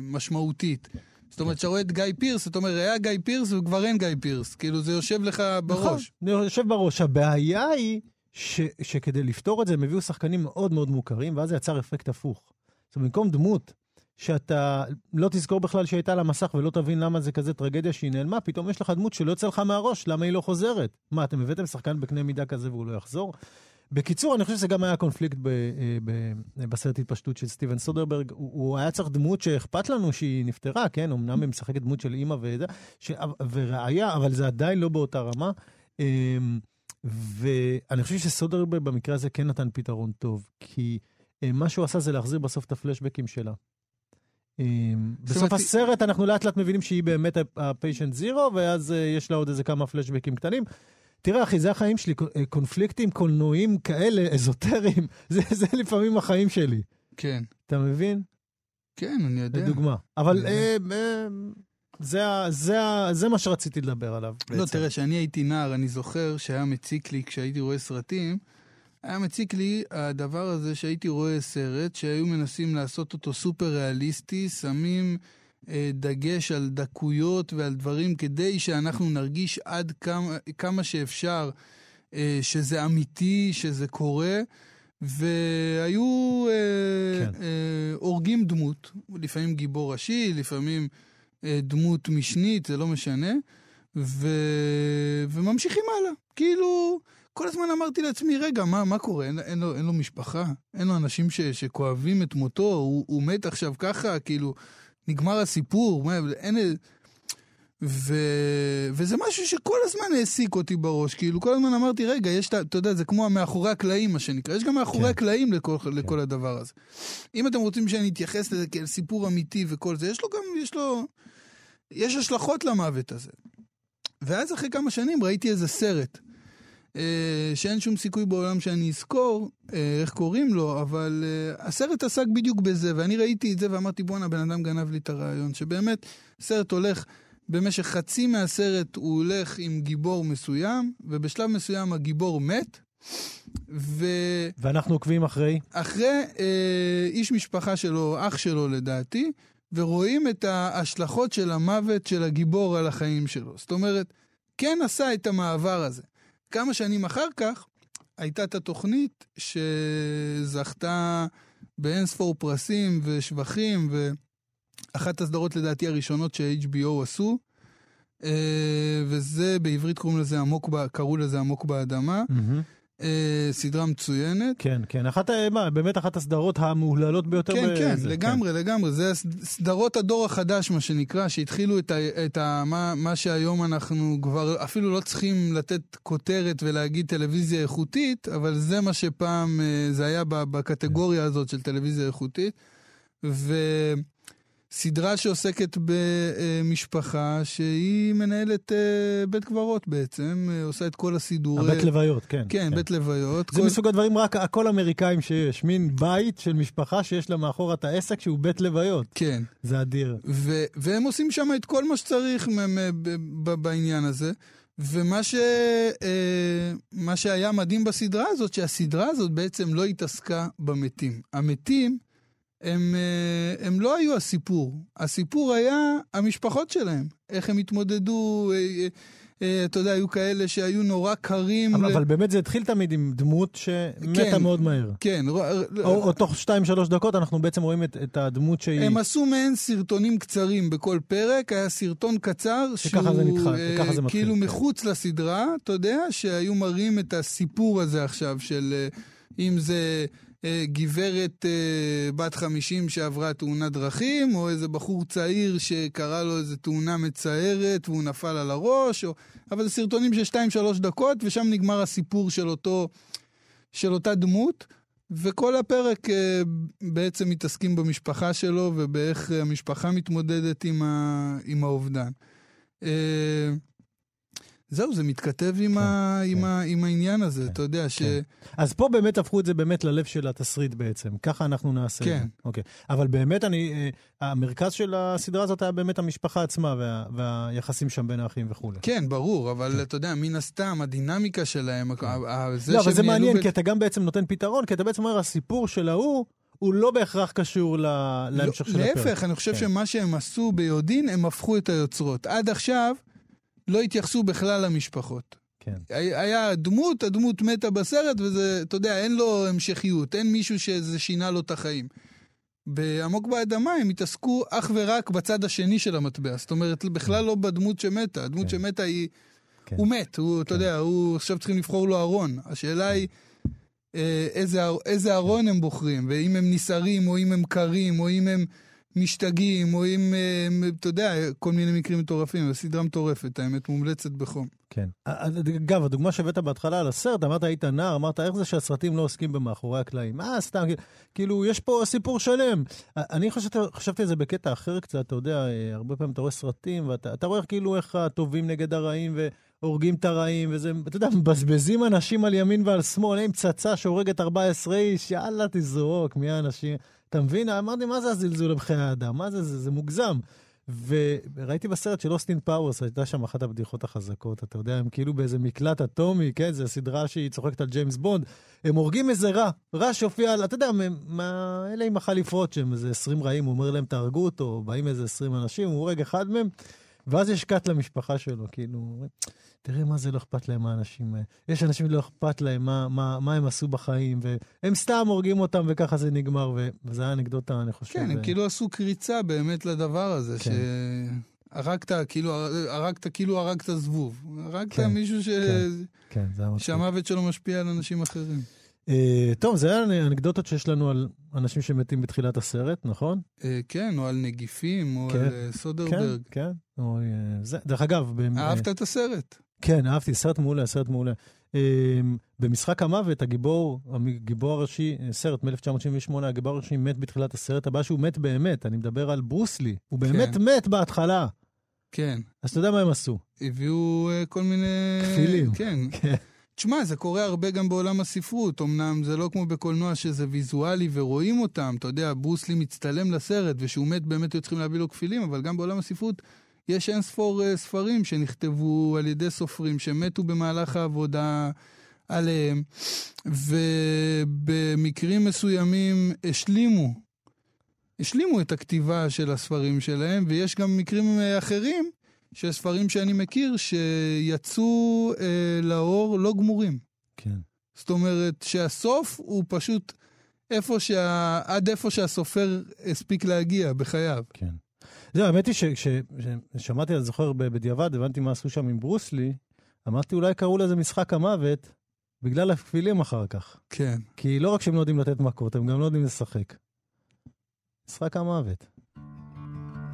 משמעותית. זאת אומרת, כשאתה רואה את גיא פירס, אתה אומר, היה גיא פירס וכבר אין גיא פירס. כאילו, זה יושב לך בראש. נכון, זה יושב בראש. הבעיה היא ש, שכדי לפתור את זה, הם הביאו שחקנים מאוד מאוד מוכרים, ואז זה יצר אפקט הפוך. זאת אומרת, במקום דמות שאתה לא תזכור בכלל שהיא הייתה על המסך ולא תבין למה זה כזה טרגדיה שהיא נעלמה, פתאום יש לך דמות שלא יוצא לך מהראש, למה היא לא חוזרת? מה, אתם הבאתם שחקן בקנה מידה כזה והוא לא יחזור? בקיצור, אני חושב שזה גם היה קונפליקט ב, אה, ב, בסרט התפשטות של סטיבן סודרברג. הוא, הוא היה צריך דמות שאכפת לנו שהיא נפטרה, כן? אמנם היא משחקת דמות של אימא ש... וראיה, אבל זה עדיין לא באותה רמה. אמ, ואני חושב שסודרברג במקרה הזה כן נתן פתרון טוב, כי אה, מה שהוא עשה זה להחזיר בסוף את הפלשבקים שלה. אמ, בסוף הסרט אנחנו לאט לאט מבינים שהיא באמת הפיישנט זירו, ואז אה, יש לה עוד איזה כמה פלשבקים קטנים. תראה, אחי, זה החיים שלי, אה, קונפליקטים קולנועיים כאלה, [laughs] אזוטריים, זה, זה לפעמים החיים שלי. כן. אתה מבין? כן, אני יודע. לדוגמה. אבל. אה, אה, זה, זה, זה מה שרציתי לדבר עליו. לא, בעצם. תראה, כשאני הייתי נער, אני זוכר שהיה מציק לי, כשהייתי רואה סרטים, היה מציק לי הדבר הזה שהייתי רואה סרט, שהיו מנסים לעשות אותו סופר ריאליסטי, שמים דגש על דקויות ועל דברים כדי שאנחנו נרגיש עד כמה, כמה שאפשר אה, שזה אמיתי, שזה קורה. והיו אה, כן. אה, הורגים דמות, לפעמים גיבור ראשי, לפעמים אה, דמות משנית, זה לא משנה, ו... וממשיכים הלאה. כאילו, כל הזמן אמרתי לעצמי, רגע, מה, מה קורה? אין, אין, לו, אין לו משפחה? אין לו אנשים ש, שכואבים את מותו? הוא, הוא מת עכשיו ככה? כאילו, נגמר הסיפור? מה, אין... ו... וזה משהו שכל הזמן העסיק אותי בראש, כאילו כל הזמן אמרתי, רגע, יש, את ה- אתה יודע, זה כמו מאחורי הקלעים, מה שנקרא, יש גם מאחורי כן. הקלעים לכל, לכל הדבר הזה. אם אתם רוצים שאני אתייחס לזה כאל סיפור אמיתי וכל זה, יש לו גם, יש לו, יש השלכות למוות הזה. ואז אחרי כמה שנים ראיתי איזה סרט, שאין שום סיכוי בעולם שאני אזכור אה, איך קוראים לו, אבל אה, הסרט עסק בדיוק בזה, ואני ראיתי את זה ואמרתי, בואנה, בן אדם גנב לי את הרעיון, שבאמת, סרט הולך, במשך חצי מהסרט הוא הולך עם גיבור מסוים, ובשלב מסוים הגיבור מת, ואחרי ואנחנו עוקבים אחרי. אה, איש משפחה שלו, אח שלו לדעתי, ורואים את ההשלכות של המוות של הגיבור על החיים שלו. זאת אומרת, כן עשה את המעבר הזה. כמה שנים אחר כך, הייתה את התוכנית שזכתה באינספור פרסים ושבחים, ואחת הסדרות לדעתי הראשונות ש-HBO עשו, אה, וזה בעברית קוראים לזה עמוק, קראו לזה עמוק באדמה. אה, סדרה מצוינת. כן, כן. אחת, מה, באמת אחת הסדרות המהוללות ביותר. כן, כן, בזה, לגמרי, לגמרי. זה סדרות הדור החדש, מה שנקרא, שהתחילו את, ה, את ה, מה, מה שהיום אנחנו כבר אפילו לא צריכים לתת כותרת ולהגיד טלוויזיה איכותית, אבל זה מה שפעם, אה, זה היה ב- בקטגוריה הזאת של טלוויזיה איכותית. וסדרה שעוסקת במשפחה שהיא מנהלת אה, בית קברות בעצם, אה, עושה את כל הסידור. הבית לוויות, כן. כן, בית לוויות. זה כל- מסוג הדברים רק הכל אמריקאים שיש. מין בית של משפחה שיש לה מאחורה את העסק שהוא בית לוויות. כן. זה אדיר. ו- והם עושים שם את כל מה שצריך בעניין הזה. ומה ש- אה, מה שהיה מדהים בסדרה הזאת, שהסדרה הזאת בעצם לא התעסקה במתים. המתים, הם, אה, הם לא היו הסיפור. הסיפור היה המשפחות שלהם. איך הם התמודדו, אה, אה, אתה יודע, היו כאלה שהיו נורא קרים. אבל, ל- אבל באמת זה התחיל תמיד עם דמות שמתה כן. מאוד מהר. כן, או, או תוך 2-3 דקות אנחנו בעצם רואים את, את הדמות שהיא... הם עשו מעין סרטונים קצרים בכל פרק, היה סרטון קצר שככה זה נתחל, אה, וככה זה מתחיל, כאילו. מחוץ לסדרה, אתה יודע, שהיו מראים את הסיפור הזה עכשיו של... אם זה גברת אה, בת 50 שעברה תאונת דרכים, או איזה בחור צעיר שקרה לו איזה תאונה מצערת והוא נפל על הראש, או... אבל זה סרטונים של 2-3 דקות, ושם נגמר הסיפור של, אותו, של אותה דמות. וכל הפרק אה, בעצם מתעסקים במשפחה שלו ובאיך המשפחה מתמודדת עם, ה, עם האובדן. זהו, זה מתכתב עם, כן, ה, כן. עם, ה, עם העניין הזה, כן, אתה יודע ש... כן. אז פה באמת הפכו את זה באמת ללב של התסריט בעצם. ככה אנחנו נעשה את כן. זה. אוקיי. אבל באמת אני, אה, המרכז של הסדרה הזאת היה באמת המשפחה עצמה וה, והיחסים שם בין האחים וכולי. כן, ברור, אבל אתה יודע, מן הסתם, הדינמיקה שלהם, ה- זה לא, אבל זה מעניין, ב- כי אתה גם בעצם נותן פתרון, כי אתה בעצם אומר, הסיפור של ההוא, הוא לא בהכרח קשור ל- להמשך לא, של הפרק. להפך, אני חושב כן. שמה שהם עשו ביודעין, הם הפכו את היוצרות. עד עכשיו לא התייחסו בכלל למשפחות. כן. היה דמות, הדמות מתה בסרט, וזה, אתה יודע, אין לו המשכיות, אין מישהו שזה שינה לו את החיים. בעמוק באדמה הם התעסקו אך ורק בצד השני של המטבע. זאת אומרת, בכלל לא בדמות שמתה. הדמות כן. שמתה היא... כן. הוא מת, הוא, אתה כן. יודע, הוא, עכשיו צריכים לבחור לו ארון. השאלה היא אה, איזה, איזה ארון הם בוחרים, ואם הם נסערים, או אם הם קרים, או אם הם משתגעים, או אם, אה, אתה יודע, כל מיני מקרים מטורפים. זו סדרה מטורפת, האמת, מומלצת בחום. כן. אגב, הדוגמה שהבאת בהתחלה על הסרט, אמרת היית נער, אמרת איך זה שהסרטים לא עוסקים במאחורי הקלעים. אה, סתם, כאילו, יש פה סיפור שלם. אני חשבתי, על זה בקטע אחר קצת, אתה יודע, אה, הרבה פעמים אתה רואה סרטים, ואתה אתה רואה כאילו איך הטובים נגד הרעים, והורגים את הרעים, וזה, אתה יודע, מבזבזים אנשים על ימין ועל שמאל, עם פצצה שהורגת 14 איש, יאללה, תזרוק, מי האנשים? אתה מבין? אמרתי, מה זה הזלזול בחיי האדם? מה זה, זה, זה מוגזם. וראיתי בסרט של אוסטין פאוורס, הייתה שם אחת הבדיחות החזקות, אתה יודע, הם כאילו באיזה מקלט אטומי, כן? זו סדרה שהיא צוחקת על ג'יימס בונד. הם הורגים איזה רע, רע שהופיע, על- אתה יודע, מה, מה, אלה עם החליפות שהם איזה 20 רעים, הוא אומר להם תהרגו אותו, באים איזה 20 אנשים, הוא הורג אחד מהם, ואז יש cut למשפחה שלו, כאילו, תראה מה זה לא אכפת להם האנשים האלה. יש אנשים שלא אכפת להם מה, מה, מה הם עשו בחיים, והם סתם הורגים אותם וככה זה נגמר, ו- וזה היה אנקדוטה, אני חושב. כן, הם כאילו עשו קריצה באמת לדבר הזה, כן. שהרגת, כאילו, הרגת כאילו הרגת זבוב. הרגת כן, מישהו ש... כן. כן, זה. שהמוות שלו משפיע על אנשים אחרים. אה, טוב, זה היה אנקדוטות שיש לנו על אנשים שמתים בתחילת הסרט, נכון? אה, כן, או על נגיפים, או כן. על אה, כן, סודרברג. כן. זה, דרך אגב, אהבת את הסרט? כן, אהבתי, סרט מעולה, סרט מעולה. במשחק המוות, הגיבור, הגיבור הראשי, סרט מ-1978, הגיבור הראשי מת בתחילת הסרט, הבעיה שהוא מת באמת, אני מדבר על ברוסלי, הוא באמת כן. מת בהתחלה. כן. אז אתה יודע מה הם עשו? הביאו אה, כל מיני... כפילים. כן. כן. תשמע, זה קורה הרבה גם בעולם הספרות. אמנם זה לא כמו בקולנוע שזה ויזואלי ורואים אותם. אתה יודע, ברוסלי מצטלם לסרט, וכשהוא מת באמת היו צריכים להביא לו כפילים, אבל גם בעולם הספרות יש אין ספור אה, ספרים שנכתבו על ידי סופרים שמתו במהלך העבודה עליהם, ובמקרים מסוימים השלימו. השלימו את הכתיבה של הספרים שלהם, ויש גם מקרים אה, אחרים של ספרים שאני מכיר שיצאו אה, לאור לא גמורים. כן. זאת אומרת שהסוף הוא פשוט איפה שה... עד איפה שהסופר הספיק להגיע בחייו. כן. זהו, האמת היא שכששמעתי, אני זוכר בדיעבד, הבנתי מה עשו שם עם ברוסלי, אמרתי אולי קראו לזה משחק המוות בגלל הכפילים אחר כך. כן. כי לא רק שהם לא יודעים לתת מכות, הם גם לא יודעים לשחק. משחק המוות.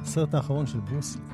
הסרט האחרון של ברוסלי.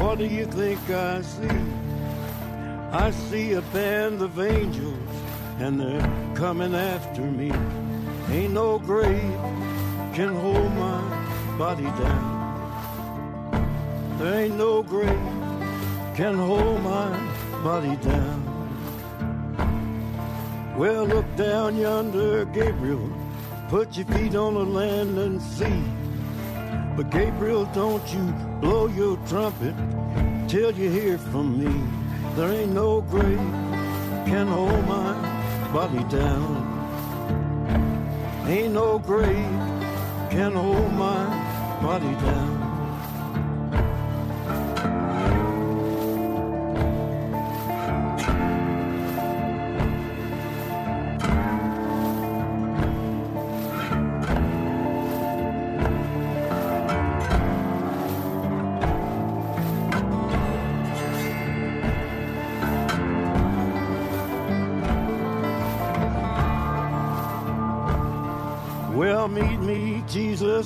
What do you think I see? I see a band of angels, and they're coming after me. Ain't no grave can hold my body down. There ain't no grave can hold my body down. Well, look down yonder, Gabriel. Put your feet on the land and see. But Gabriel, don't you blow your trumpet till you hear from me. There ain't no grave can hold my body down. Ain't no grave can hold my body down.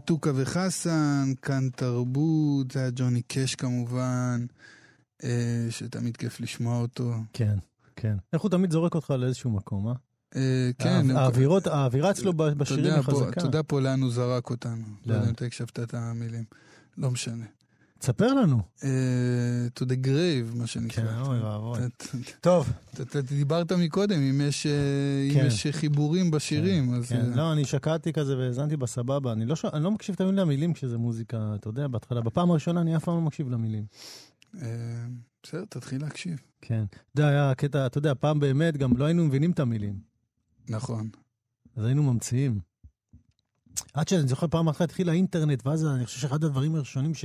חתוכה וחסן, כאן תרבות, זה היה ג'וני קאש כמובן, אה, שתמיד כיף לשמוע אותו. כן, כן. איך הוא תמיד זורק אותך לאיזשהו מקום, אה? אה, כן, הא- האווירות, האווירה אצלו בשירים יודע היא חזקה. אתה יודע פה לאן הוא זרק אותנו. לא יודע לאן? אם אתה הקשבת את המילים. לא משנה. תספר לנו. אה, to the grave, מה שנקרא. כן, אוי ואבוי. טוב. דיברת מקודם, אם יש אה, כן. חיבורים בשירים, אז... כן, אה, לא, אני שקעתי כזה והאזנתי בסבבה. אני לא אני לא מקשיב תמיד למילים כשזה מוזיקה, אתה יודע, בהתחלה. בפעם הראשונה אני אף פעם לא מקשיב למילים. בסדר, תתחיל להקשיב. כן. אתה יודע, היה קטע, אתה יודע, פעם באמת גם לא היינו מבינים את המילים. נכון. אז היינו ממציאים. עד שאני זוכר פעם אחת התחיל האינטרנט, ואז אני חושב שאחד הדברים הראשונים ש...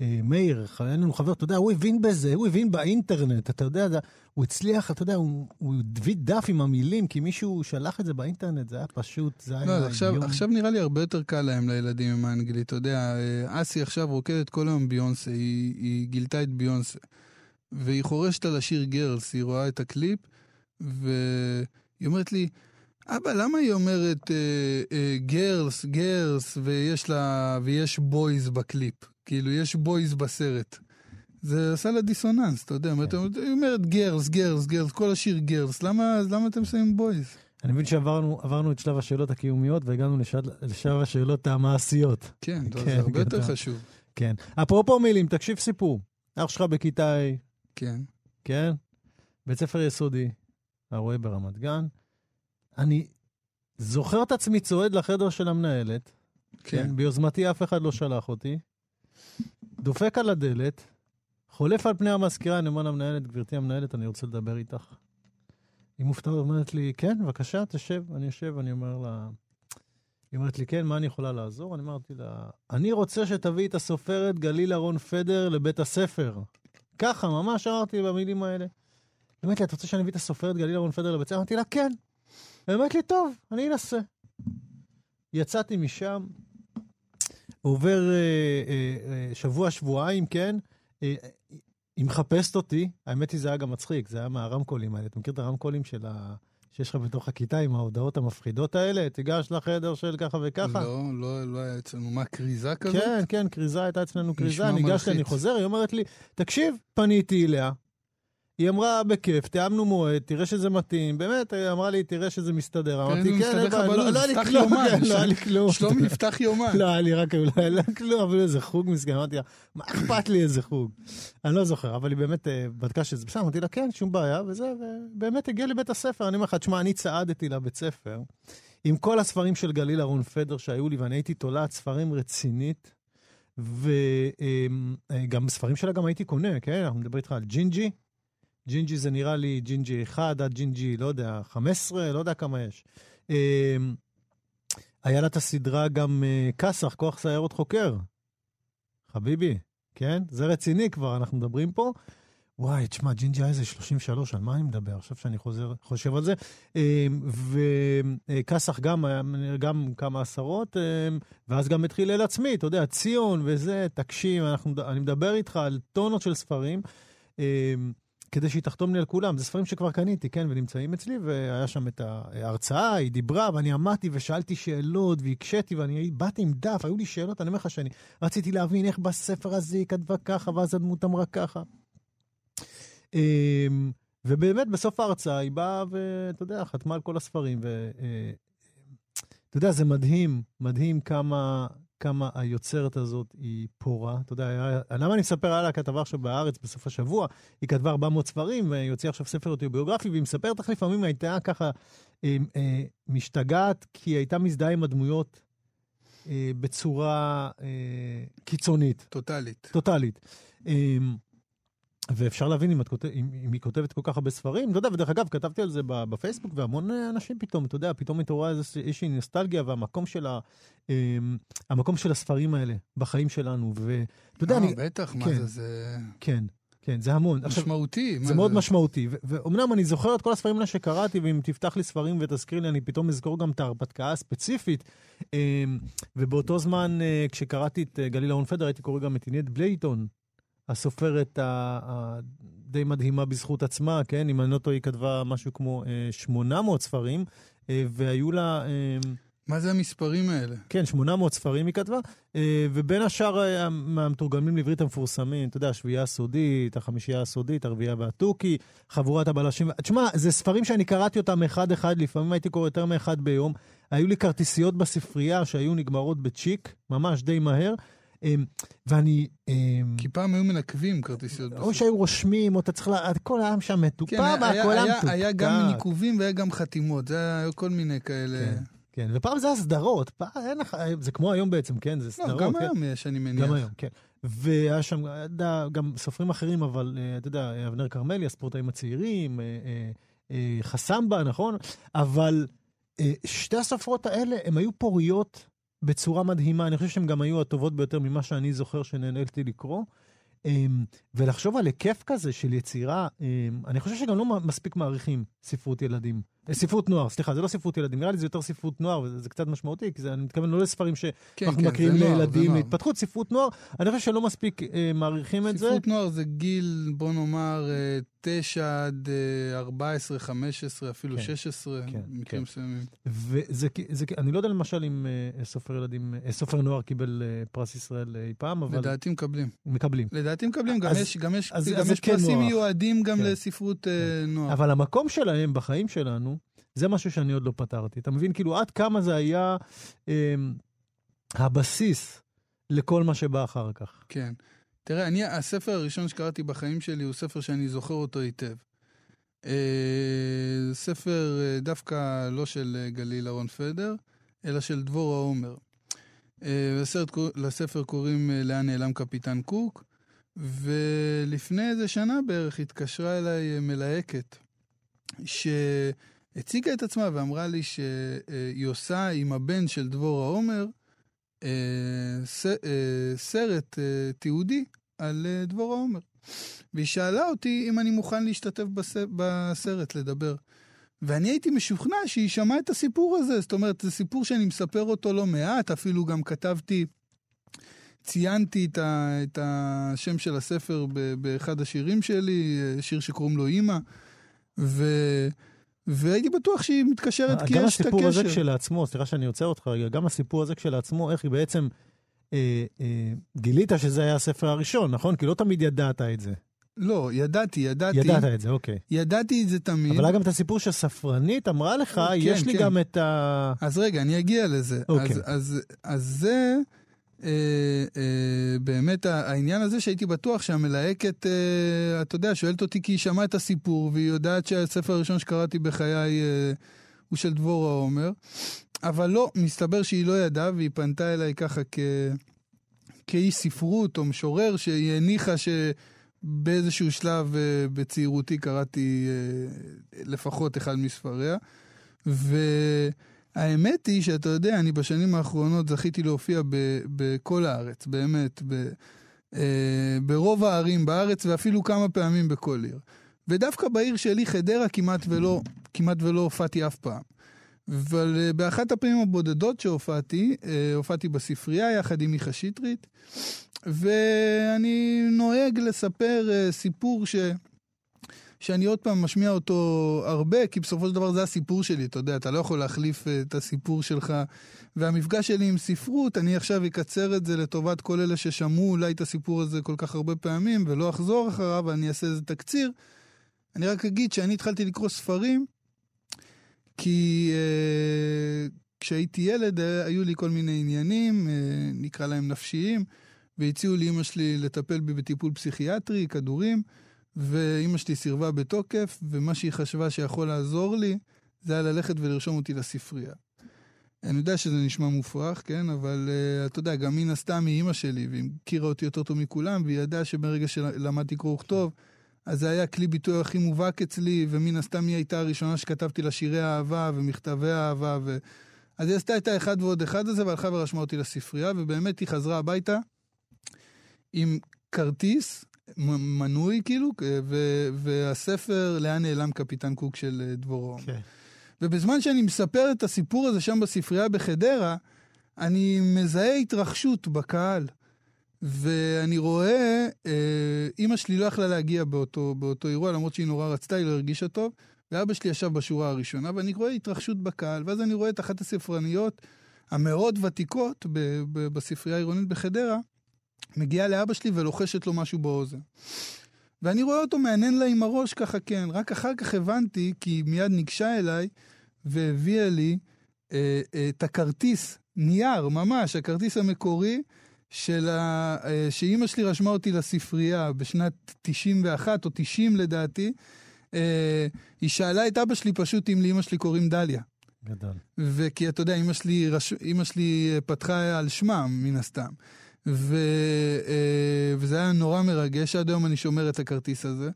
אה, מאיר, היה לנו חבר, אתה יודע, הוא הבין בזה, הוא הבין באינטרנט, אתה יודע, הוא הצליח, אתה יודע, הוא הוא הביא דף עם המילים, כי מישהו שלח את זה באינטרנט, זה היה פשוט, זה היה לא, עכשיו. עכשיו נראה לי הרבה יותר קל להם לילדים עם האנגלית. אתה יודע, אה, אסי עכשיו רוקדת כל היום ביונסה, היא, היא גילתה את ביונסה. והיא חורשת על השיר girls, היא רואה את הקליפ, והיא אומרת לי, אבא, למה היא אומרת girls, girls, ויש לה, ויש boys בקליפ? כאילו, יש boys בסרט. זה עשה לה דיסוננס, אתה יודע, כן. היא אומרת girls, girls, girls, כל השיר girls, למה, אתם שמים boys? אני מבין שעברנו עברנו את שלב השאלות הקיומיות והגענו לשלב, השאלות המעשיות. כן, זה כן, הרבה יותר גדול. חשוב. כן. אפרופו מילים, תקשיב סיפור. אח שלך בכיתה A, כן. כן? בית ספר יסודי, הרואה ברמת גן. אני זוכר את עצמי צועד לחדר של המנהלת, כן. כן. ביוזמתי אף אחד לא שלח אותי. דופק על הדלת, חולף על פני המזכירה, אני אומר למנהלת, גברתי המנהלת, אני רוצה לדבר איתך. היא מופתעת, אומרת לי, כן, בבקשה, תשב. אני יושב, אני אומר לה... היא אומרת לי, כן, מה אני יכולה לעזור? אני אמרתי לה, אני רוצה שתביאי את הסופרת גליל אהרון פדר לבית הספר. ככה, ממש אמרתי במילים האלה. היא אומרת לי, את רוצה שאני אביא את הסופרת גליל אהרון פדר לבית הספר? אמרתי לה, כן. היא אומרת לי, טוב, אני אנסה. יצאתי משם, עובר אה, אה, אה, שבוע, שבועיים, כן? היא מחפשת אותי, האמת היא זה היה גם מצחיק, זה היה מהרמקולים האלה. אתה מכיר את הרמקולים של ה... שיש לך בתוך הכיתה עם ההודעות המפחידות האלה? תיגש לחדר של ככה וככה. לא, לא, לא היה אצלנו. מה, כריזה כזאת? כן, כן, כריזה הייתה אצלנו כריזה, ניגשתי. אני חוזר, היא אומרת לי, תקשיב, פניתי אליה. היא אמרה, בכיף, תיאמנו מועד, תראה שזה מתאים. באמת, היא אמרה לי, תראה שזה מסתדר. אמרתי, כן, לך בעיה." לא- בלו"ז, לא היה לי כלום, כן, לא היה לי כלום. שלומי, נפתח יומן. לא היה לי רק, לא היה לה כלום, אבל איזה חוג מסכן, אמרתי לה, מה אכפת לי איזה חוג? אני לא זוכר, אבל היא באמת אה, בדקה שזה בסדר, אמרתי לה, כן, שום בעיה, וזה, ובאמת הגיע לבית הספר. אני אומר לך, תשמע, אני צעדתי לבית ספר עם כל הספרים של גלילה רון פדר שהיו לי, ואני הייתי תולעת ספרים רצינית, וגם ספרים שלה גם הייתי קונה, כן? אנחנו מדברים איתך על ג'ינג'י. ג'ינג'י זה נראה לי ג'ינג'י 1 עד ג'ינג'י, לא יודע, 15, לא יודע כמה יש. אמ, היה לה את הסדרה גם אה, כסח, כוח סיירות חוקר. חביבי, כן? זה רציני כבר, אנחנו מדברים פה. וואי, תשמע, ג'ינג'י אייז 33, על מה אני מדבר? עכשיו שאני חוזר, חושב על זה. אה, וכסח גם, היה גם כמה עשרות, אה, ואז גם התחיל אל עצמי, אתה יודע, ציון וזה, תקשיב, אנחנו, אני מדבר איתך על טונות של ספרים. כדי שהיא תחתום לי על כולם. זה ספרים שכבר קניתי, כן, ונמצאים אצלי, והיה שם את ההרצאה, היא דיברה, ואני עמדתי ושאלתי שאלות, והקשיתי, ואני באתי עם דף, היו לי שאלות, אני אומר לך שאני רציתי להבין איך בספר הזה היא כתבה ככה, ואז הדמות אמרה ככה. אמ, ובאמת, בסוף ההרצאה היא באה ואתה יודע, חתמה על כל הספרים. ואתה אה, יודע, זה מדהים, מדהים כמה, כמה היוצרת הזאת היא פורה. אתה יודע, היה, למה אני מספר על הכתבה עכשיו בהארץ בסוף השבוע? היא כתבה 400 ספרים, והיא הוציאה עכשיו ספר אוטוביוגרפי, והיא מספרת איך לפעמים הייתה ככה אה, אה, משתגעת, כי היא הייתה מזדהה עם הדמויות אה, בצורה אה, קיצונית. טוטאלית. טוטאלית. אה, ואפשר להבין אם, כותב, אם, אם היא כותבת כל כך הרבה ספרים, אתה יודע, ודרך אגב, כתבתי על זה בפייסבוק, והמון אנשים פתאום, אתה יודע, פתאום מתעוררה איזושהי נוסטלגיה, והמקום של, ה, אמ, המקום של הספרים האלה בחיים שלנו, ואתה יודע, אה, אני... בטח, כן, מה זה, זה... כן. כן, זה המון. משמעותי. עכשיו, זה מאוד זה? משמעותי. ואומנם אני זוכר את כל הספרים האלה שקראתי, ואם תפתח לי ספרים ותזכיר לי, אני פתאום אזכור גם את ההרפתקה הספציפית. אמ, ובאותו זמן, אה, כשקראתי את אה, גליל ההון פדר, הייתי קורא גם את עינת בלייטון, הסופרת הדי מדהימה בזכות עצמה, כן? אם אני לא טועה, היא כתבה משהו כמו 800 אה, ספרים, אה, והיו לה... אה, מה זה המספרים האלה? כן, 800 ספרים היא כתבה, ובין השאר מהמתורגמים לעברית המפורסמים, אתה יודע, השביעייה הסודית, החמישייה הסודית, הרביעייה והתוכי, חבורת הבלשים. תשמע, זה ספרים שאני קראתי אותם אחד-אחד, לפעמים הייתי קורא יותר מאחד ביום. היו לי כרטיסיות בספרייה שהיו נגמרות בצ'יק, ממש די מהר. אמ, ואני... אמ, כי פעם היו מנקבים כרטיסיות. או שהיו רושמים, או אתה צריך ל... הכל היה שם מתוקפע, כן, והכל היה מתוקפע. היה גם ניקובים והיה גם חתימות, זה היה כל מיני כאלה. כן. כן, ופעם זה היה סדרות, פעם אין לך, זה כמו היום בעצם, כן? זה סדרות. לא, גם כן? היום יש, אני מניח. גם היום, כן. והיה שם, יודע, גם סופרים אחרים, אבל אה, אתה יודע, אבנר כרמלי, הספורטאים הצעירים, אה, אה, חסמבה, נכון? אבל שתי הסופרות האלה, הן היו פוריות בצורה מדהימה. אני חושב שהן גם היו הטובות ביותר ממה שאני זוכר שנהניתי לקרוא. אמ, ולחשוב על היקף כזה של יצירה, אמ, אני חושב שגם לא מספיק מעריכים ספרות ילדים. אה, ספרות נוער, סליחה, זה לא ספרות ילדים, נראה לי זה יותר ספרות נוער, וזה קצת משמעותי, כי זה, אני מתכוון לא לספרים שאנחנו כן, כן, מקריאים לילדים, להתפתחות, ספרות נוער, אני חושב שלא מספיק אה, מעריכים את זה. ספרות נוער זה גיל, בוא נאמר, אה, 9 עד 14, אה, 15, אפילו כן, 16, כן, מקרים כן. מסוימים. וזה, זה, אני לא יודע למשל אם אה, סופר ילדים, אה, סופר נוער קיבל פרס ישראל אי פעם, אבל... לדעתי מקבלים. מקבלים. לדעתי מקבלים, גם אז, יש, גם יש, אז, גם אז יש כן פרסים נוח. מיועדים גם כן. לספרות כן. נוער. אבל המקום שלהם בחיים שלנו, זה משהו שאני עוד לא פתרתי. אתה מבין, כאילו, עד כמה זה היה אה, הבסיס לכל מה שבא אחר כך. כן. תראה, אני, הספר הראשון שקראתי בחיים שלי הוא ספר שאני זוכר אותו היטב. אה, ספר אה, דווקא לא של אה, גליל אהרון פדר, אלא של דבורה עומר. אה, לספר קוראים אה, לאן נעלם קפיטן קוק, ולפני איזה שנה בערך התקשרה אליי אה, מלהקת, שהציגה את עצמה ואמרה לי שהיא עושה עם הבן של דבורה עומר, אה, אה, סרט אה, תיעודי על אה, דבורה עומר. והיא שאלה אותי אם אני מוכן להשתתף בס, בסרט, לדבר. ואני הייתי משוכנע שהיא שמעה את הסיפור הזה, זאת אומרת, זה סיפור שאני מספר אותו לא מעט, אפילו גם כתבתי, ציינתי את, ה, את השם של הספר באחד השירים שלי, אה, שיר שקוראים לו אימא. והייתי בטוח שהיא מתקשרת כי יש את הקשר. גם הסיפור הזה כשלעצמו, סליחה שאני עוצר אותך רגע, גם הסיפור הזה כשלעצמו, איך היא בעצם, אה, אה, גילית שזה היה הספר הראשון, נכון? כי לא תמיד ידעת את זה. לא, ידעתי, ידעתי. ידעת את זה, אוקיי. ידעתי את זה תמיד. אבל היה גם את הסיפור שהספרנית אמרה לך, כן, יש כן. לי גם את ה... אז רגע, אני אגיע לזה. אוקיי. אז, אז, אז זה... אה, אה, באמת העניין הזה שהייתי בטוח שהמלהקת, אה, אתה יודע, שואלת אותי כי היא שמעה את הסיפור והיא יודעת שהספר הראשון שקראתי בחיי הוא של דבורה עומר, אבל לא, מסתבר שהיא לא ידעה והיא פנתה אליי ככה כ... כאיש ספרות או משורר שהיא הניחה שבאיזשהו שלב בצעירותי קראתי לפחות אחד מספריה. ו... האמת היא שאתה יודע, אני בשנים האחרונות זכיתי להופיע ב, בכל הארץ, באמת. ב, אה, ברוב הערים בארץ ואפילו כמה פעמים בכל עיר. ודווקא בעיר שלי, חדרה, כמעט ולא, כמעט ולא הופעתי אף פעם. אבל אה, באחת הפעמים הבודדות שהופעתי, אה, הופעתי בספרייה יחד עם מיכה שטרית, ואני נוהג לספר אה, סיפור ש... שאני עוד פעם משמיע אותו הרבה, כי בסופו של דבר זה הסיפור שלי, אתה יודע, אתה לא יכול להחליף את הסיפור שלך. והמפגש שלי עם ספרות, אני עכשיו אקצר את זה לטובת כל אלה ששמעו אולי את הסיפור הזה כל כך הרבה פעמים, ולא אחזור אחריו, ואני אעשה איזה תקציר. אני רק אגיד שאני התחלתי לקרוא ספרים, כי אה, כשהייתי ילד אה, היו לי כל מיני עניינים, אה, נקרא להם נפשיים, והציעו לי אמא שלי לטפל בי בטיפול פסיכיאטרי, כדורים, ואימא שלי סירבה בתוקף, ומה שהיא חשבה שיכול לעזור לי, זה היה ללכת ולרשום אותי לספרייה. אני יודע שזה נשמע מופרך, כן? אבל uh, אתה יודע, גם מן הסתם היא אימא שלי, והיא הכירה אותי יותר טוב מכולם, והיא ידעה שברגע שלמדתי קרוא וכתוב, אז זה היה כלי ביטוי הכי מובהק אצלי, ומן הסתם היא הייתה הראשונה שכתבתי לה שירי אהבה ומכתבי אהבה, ו... אז היא עשתה את האחד ועוד אחד הזה, והלכה ורשמה אותי לספרייה, ובאמת היא חזרה הביתה עם כרטיס, מנוי כאילו, ו- והספר לאן נעלם קפיטן קוק של אה, דבורו. כן. ובזמן שאני מספר את הסיפור הזה שם בספרייה בחדרה, אני מזהה התרחשות בקהל. ואני רואה, אה, אימא שלי לא יכלה להגיע באותו, באותו אירוע, למרות שהיא נורא רצתה, היא לא הרגישה טוב, ואבא שלי ישב בשורה הראשונה, ואני רואה התרחשות בקהל, ואז אני רואה את אחת הספרניות המאוד ותיקות ב- ב- בספרייה העירונית בחדרה, מגיעה לאבא שלי ולוחשת לו משהו באוזן. ואני רואה אותו מעניין לה עם הראש ככה, כן. רק אחר כך הבנתי, כי היא מיד ניגשה אליי והביאה לי אה, אה, את הכרטיס, נייר, ממש, הכרטיס המקורי, של ה... אה, שאימא שלי רשמה אותי לספרייה בשנת 91 או 90 לדעתי. אה, היא שאלה את אבא שלי פשוט אם לאימא שלי קוראים דליה. גדול. וכי אתה יודע, אימא שלי, רש... אימא שלי פתחה על שמם, מן הסתם. ו... אה, וזה היה נורא מרגש, עד היום אני שומר את הכרטיס הזה.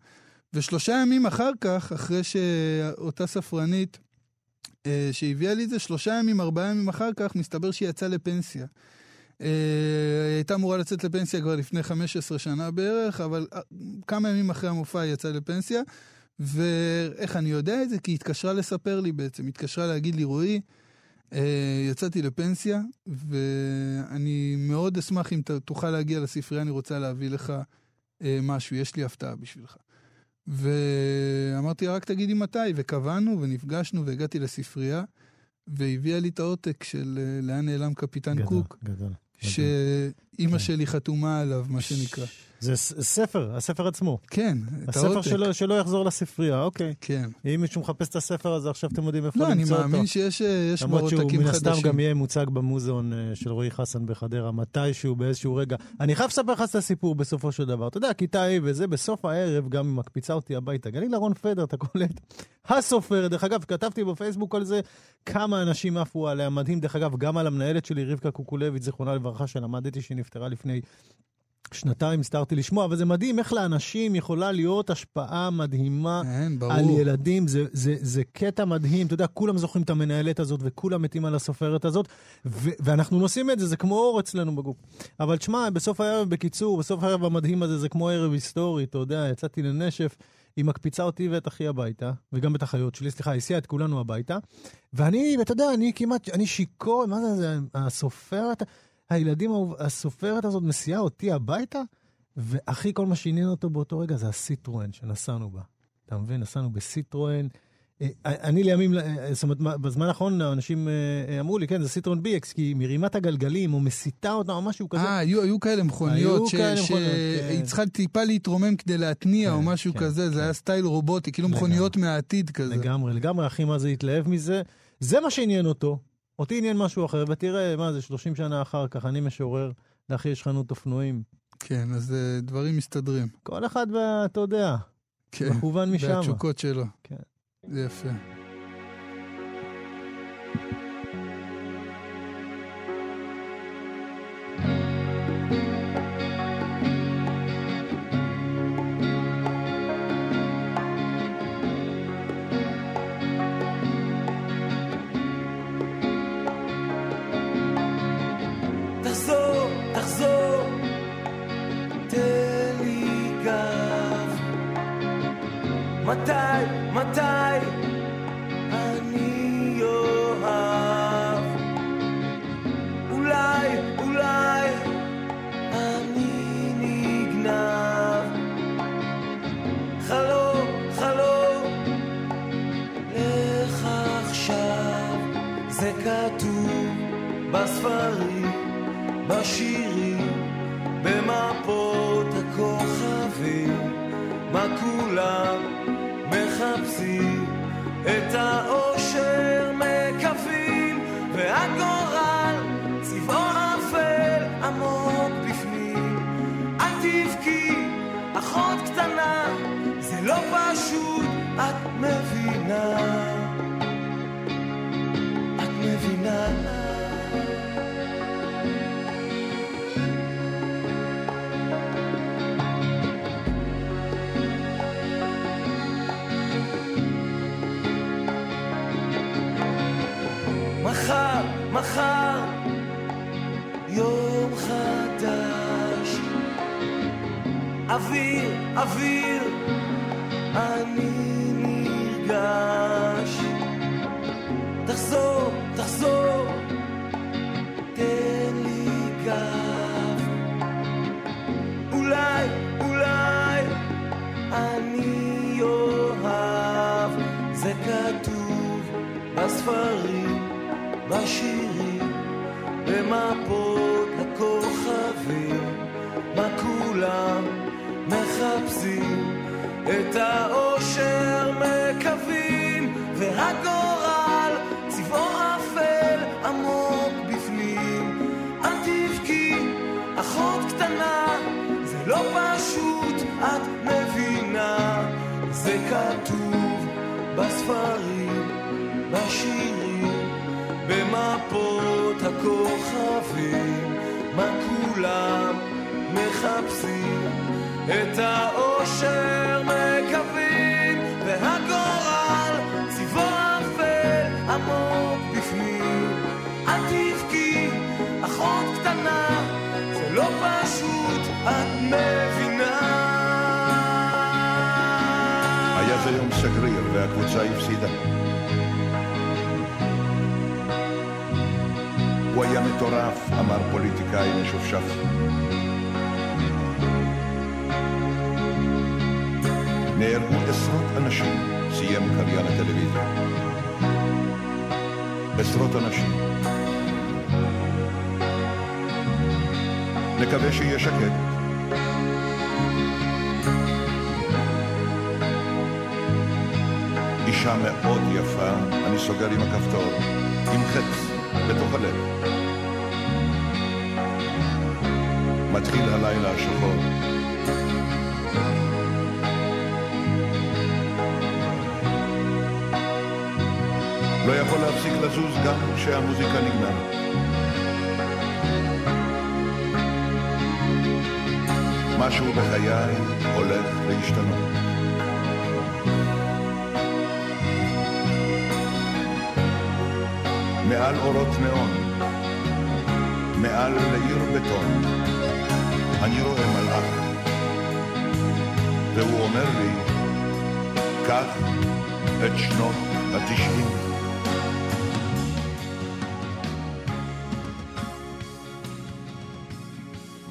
ושלושה ימים אחר כך, אחרי שאותה ספרנית שהביאה לי את זה, שלושה ימים, ארבעה ימים אחר כך, מסתבר שהיא יצאה לפנסיה. היא אה, הייתה אמורה לצאת לפנסיה כבר לפני 15 שנה בערך, אבל אה, כמה ימים אחרי המופע היא יצאה לפנסיה. ואיך אני יודע את זה? כי היא התקשרה לספר לי בעצם, היא התקשרה להגיד לי, רועי, אה, יצאתי לפנסיה, ואני מאוד אשמח אם תוכל להגיע לספרייה, אני רוצה להביא לך משהו, יש לי הפתעה בשבילך. ואמרתי, רק תגידי מתי, וקבענו ונפגשנו והגעתי לספרייה, והביאה לי את העותק של לאן נעלם קפיטן גדול, קוק. גדול. שאימא כן. שלי חתומה עליו, מה שנקרא. זה ספר, הספר עצמו. כן, את העותק. הספר שלו, שלא יחזור לספרייה, אוקיי. כן. אם מישהו מחפש את הספר הזה, עכשיו אתם יודעים איפה לא, למצוא אותו. לא, אני מאמין שיש בו עותקים חדשים. למרות שהוא מן הסתם גם יהיה מוצג במוזיאון אה, של רועי חסן בחדרה, מתישהו, באיזשהו רגע. אני חייב לספר לך את הסיפור בסופו של דבר. אתה יודע, כיתה ה' וזה, בסוף הערב גם מקפיצה אותי הביתה. גליל אהרון פדר, אתה קולט? [laughs] הסופר, דרך אגב, כתבתי בפייסבוק על זה, כמה אנשים עפו עליה, מדהים. דרך אגב, גם על המנהלת שלי, רבקה קוקולביץ', זיכרונה לברכה, שלמדתי שהיא נפטרה לפני שנתיים, הסתרתי לשמוע, אבל זה מדהים איך לאנשים יכולה להיות השפעה מדהימה אין, על ילדים. זה, זה, זה קטע מדהים, אתה יודע, כולם זוכרים את המנהלת הזאת וכולם מתים על הסופרת הזאת, ו- ואנחנו נושאים את זה, זה כמו אור אצלנו בגוף. אבל תשמע, בסוף הערב, בקיצור, בסוף הערב המדהים הזה, זה כמו ערב היסטורי, אתה יודע, יצאתי לנשף. היא מקפיצה אותי ואת אחי הביתה, וגם את החיות שלי, סליחה, היא הסיעה את כולנו הביתה. ואני, אתה יודע, אני כמעט, אני שיכור, מה זה, זה הסופרת, הילדים, הסופרת הזאת מסיעה אותי הביתה, והכי כל מה שעניין אותו באותו רגע זה הסיטרואן שנסענו בה. אתה מבין? נסענו בסיטרואן. אה, אני לימים, אה, זאת אומרת, בזמן האחרון אנשים אה, אמרו לי, כן, זה סיטרון BX, כי מרימה את הגלגלים או מסיטה אותם או משהו כזה. אה, היו, היו כאלה מכוניות שהיא צריכה טיפה להתרומם כדי להתניע או כן, משהו כן, כזה, זה כן. היה סטייל רובוטי, כאילו מכוניות מהעתיד כזה. לגמרי, לגמרי, אחי, מה זה התלהב מזה. זה מה שעניין אותו. אותי עניין משהו אחר, ותראה, מה זה, 30 שנה אחר כך, אני משורר, לאחי יש חנות אופנועים. כן, אז דברים מסתדרים. כל אחד, ואתה יודע, כן, מכוון משם. והתשוקות שלו. כן. זה יפה. את מבינה. היה זה יום סגריר והקבוצה הפסידה. הוא היה מטורף, אמר פוליטיקאי משופשף. נהרגו עשרות אנשים, סיים קריין הטלוויזיה. עשרות אנשים. נקווה שיהיה שקט. אישה מאוד יפה, אני סוגר עם הכפתור, עם חץ בתוך הלב. מתחיל הלילה השחור. לא יכול להפסיק לזוז גם כשהמוזיקה נגמרת. משהו בחיי הולך להשתנות. מעל אורות נאון, מעל לעיר בטון, אני רואה מלאך, והוא אומר לי, קח את שנות התשעים.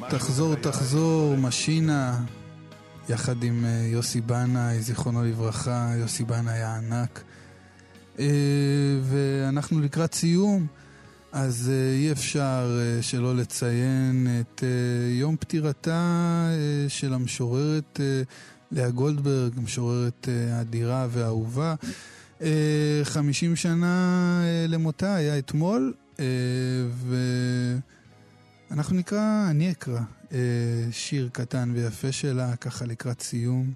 תחזור, תחזור, משינה, יחד עם אה, יוסי בנאי, זיכרונו לברכה, יוסי בנאי היה אה, ואנחנו לקראת סיום, אז אה, אי אפשר שלא לציין את יום פטירתה של המשוררת לאה גולדברג, משוררת אדירה ואהובה. חמישים שנה למותה היה אתמול, ו... אנחנו נקרא, אני אקרא, אה, שיר קטן ויפה שלה, ככה לקראת סיום.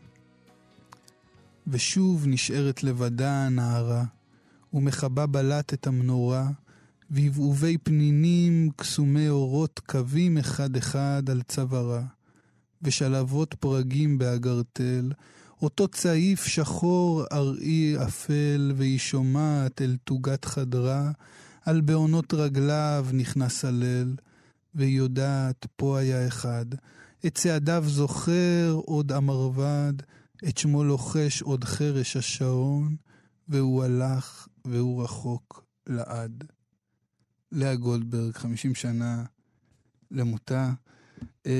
ושוב נשארת לבדה הנערה, ומכבה בלט את המנורה, והבהובי פנינים קסומי אורות קווים אחד-אחד על צווארה, ושלבות פרגים באגרטל, אותו צעיף שחור אראי אפל, והיא שומעת אל תוגת חדרה, על בעונות רגליו נכנס הליל, והיא יודעת, פה היה אחד. את צעדיו זוכר עוד המרבד, את שמו לוחש עוד חרש השעון, והוא הלך והוא רחוק לעד. לאה גולדברג, 50 שנה למותה. אה,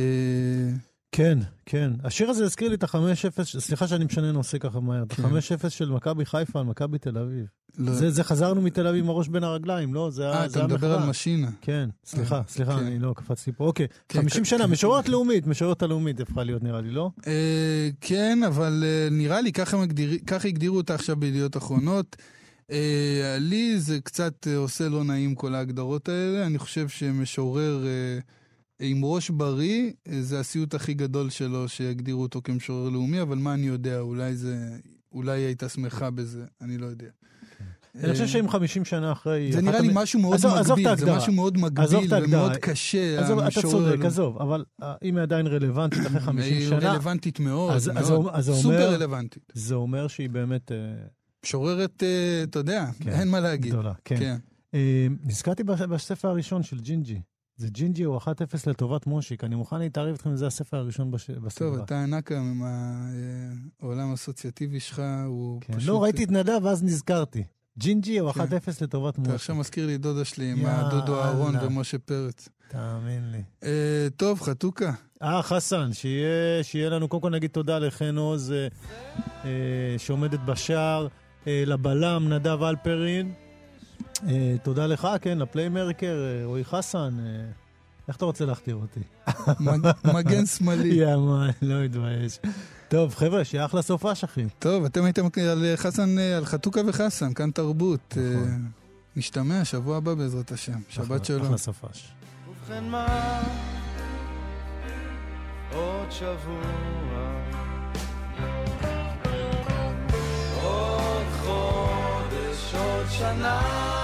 כן, כן. השיר הזה הזכיר לי את ה-5-0, סליחה שאני משנה נושא ככה מהר, את כן. ה-5-0 של מכבי חיפה על מכבי תל אביב. לא, זה, זה חזרנו מתל אביב עם הראש בין הרגליים, לא? זה, אה, ה- זה אתה מדבר. על משינה. כן, סליחה, אה, סליחה, כן. אני לא קפצתי פה. אוקיי, כן, 50 כן, שנה. משוררת לאומית, משוררת הלאומית הפכה להיות נראה לי, לא? אה, כן, אבל אה, נראה לי ככה הגדירו אותה עכשיו בידיעות אחרונות. אה, לי זה קצת אה, עושה לא נעים כל ההגדרות האלה. אני חושב שמשורר אה, עם ראש בריא, זה הסיוט הכי גדול שלו, שיגדירו אותו כמשורר לאומי, אבל מה אני יודע, אולי זה... אולי היא הייתה שמחה בזה, אני לא יודע. אני חושב שאם 50 שנה אחרי... זה נראה לי משהו מאוד מגביל, זה. משהו מאוד מגביל. ומאוד קשה, עזוב, אתה צודק. עזוב, אבל אם היא עדיין רלוונטית אחרי 50 היא שנה, רלוונטית מאוד, מאוד. סופר רלוונטית. זה אומר שהיא באמת משוררת, אה, אתה יודע, כן, אין מה להגיד. גדולה. כן. כן. אה, נזכרתי בס- בספר הראשון של ג'ינג'י. זה ג'ינג'י הוא 1-0 לטובת מושיק. אני מוכן להתערב איתכם, זה הספר הראשון בש- טוב, בסדרה. אתה ענק עם ה- אה, העולם האסוציאטיבי שלך, הוא כן. פשוט... לא, ראיתי את נדב ואז נזכרתי. ג'ינג'י הוא 1-0 כן. לטובת אתה מושיק. עכשיו מזכיר לי דודה שלי עם. דודו אהרון ומשה פרץ. תאמין לי. טוב, חתוכה. אה, חסן, שיהיה, שיהיה לנו, קודם כל נגיד תודה לחן עוז, שעומדת בשער, לבלם נדב אלפרין. אה, תודה לך, כן, ל playmaker, אה, רועי חסן. אה, איך אתה רוצה להכתיר אותי? מג- [laughs] מגן שמאלי. יא מן, לא מתבייש. טוב, חבר'ה, שיהיה אחלה סופש, אחי. טוב, אתם הייתם על אה, חסן, אה, על חתוכה וחסן, כאן תרבות. אה, נשתמע שבוע הבא בעזרת השם. שבת שלום. אחלה סופש. ובכן מה, עוד שבוע, שנה.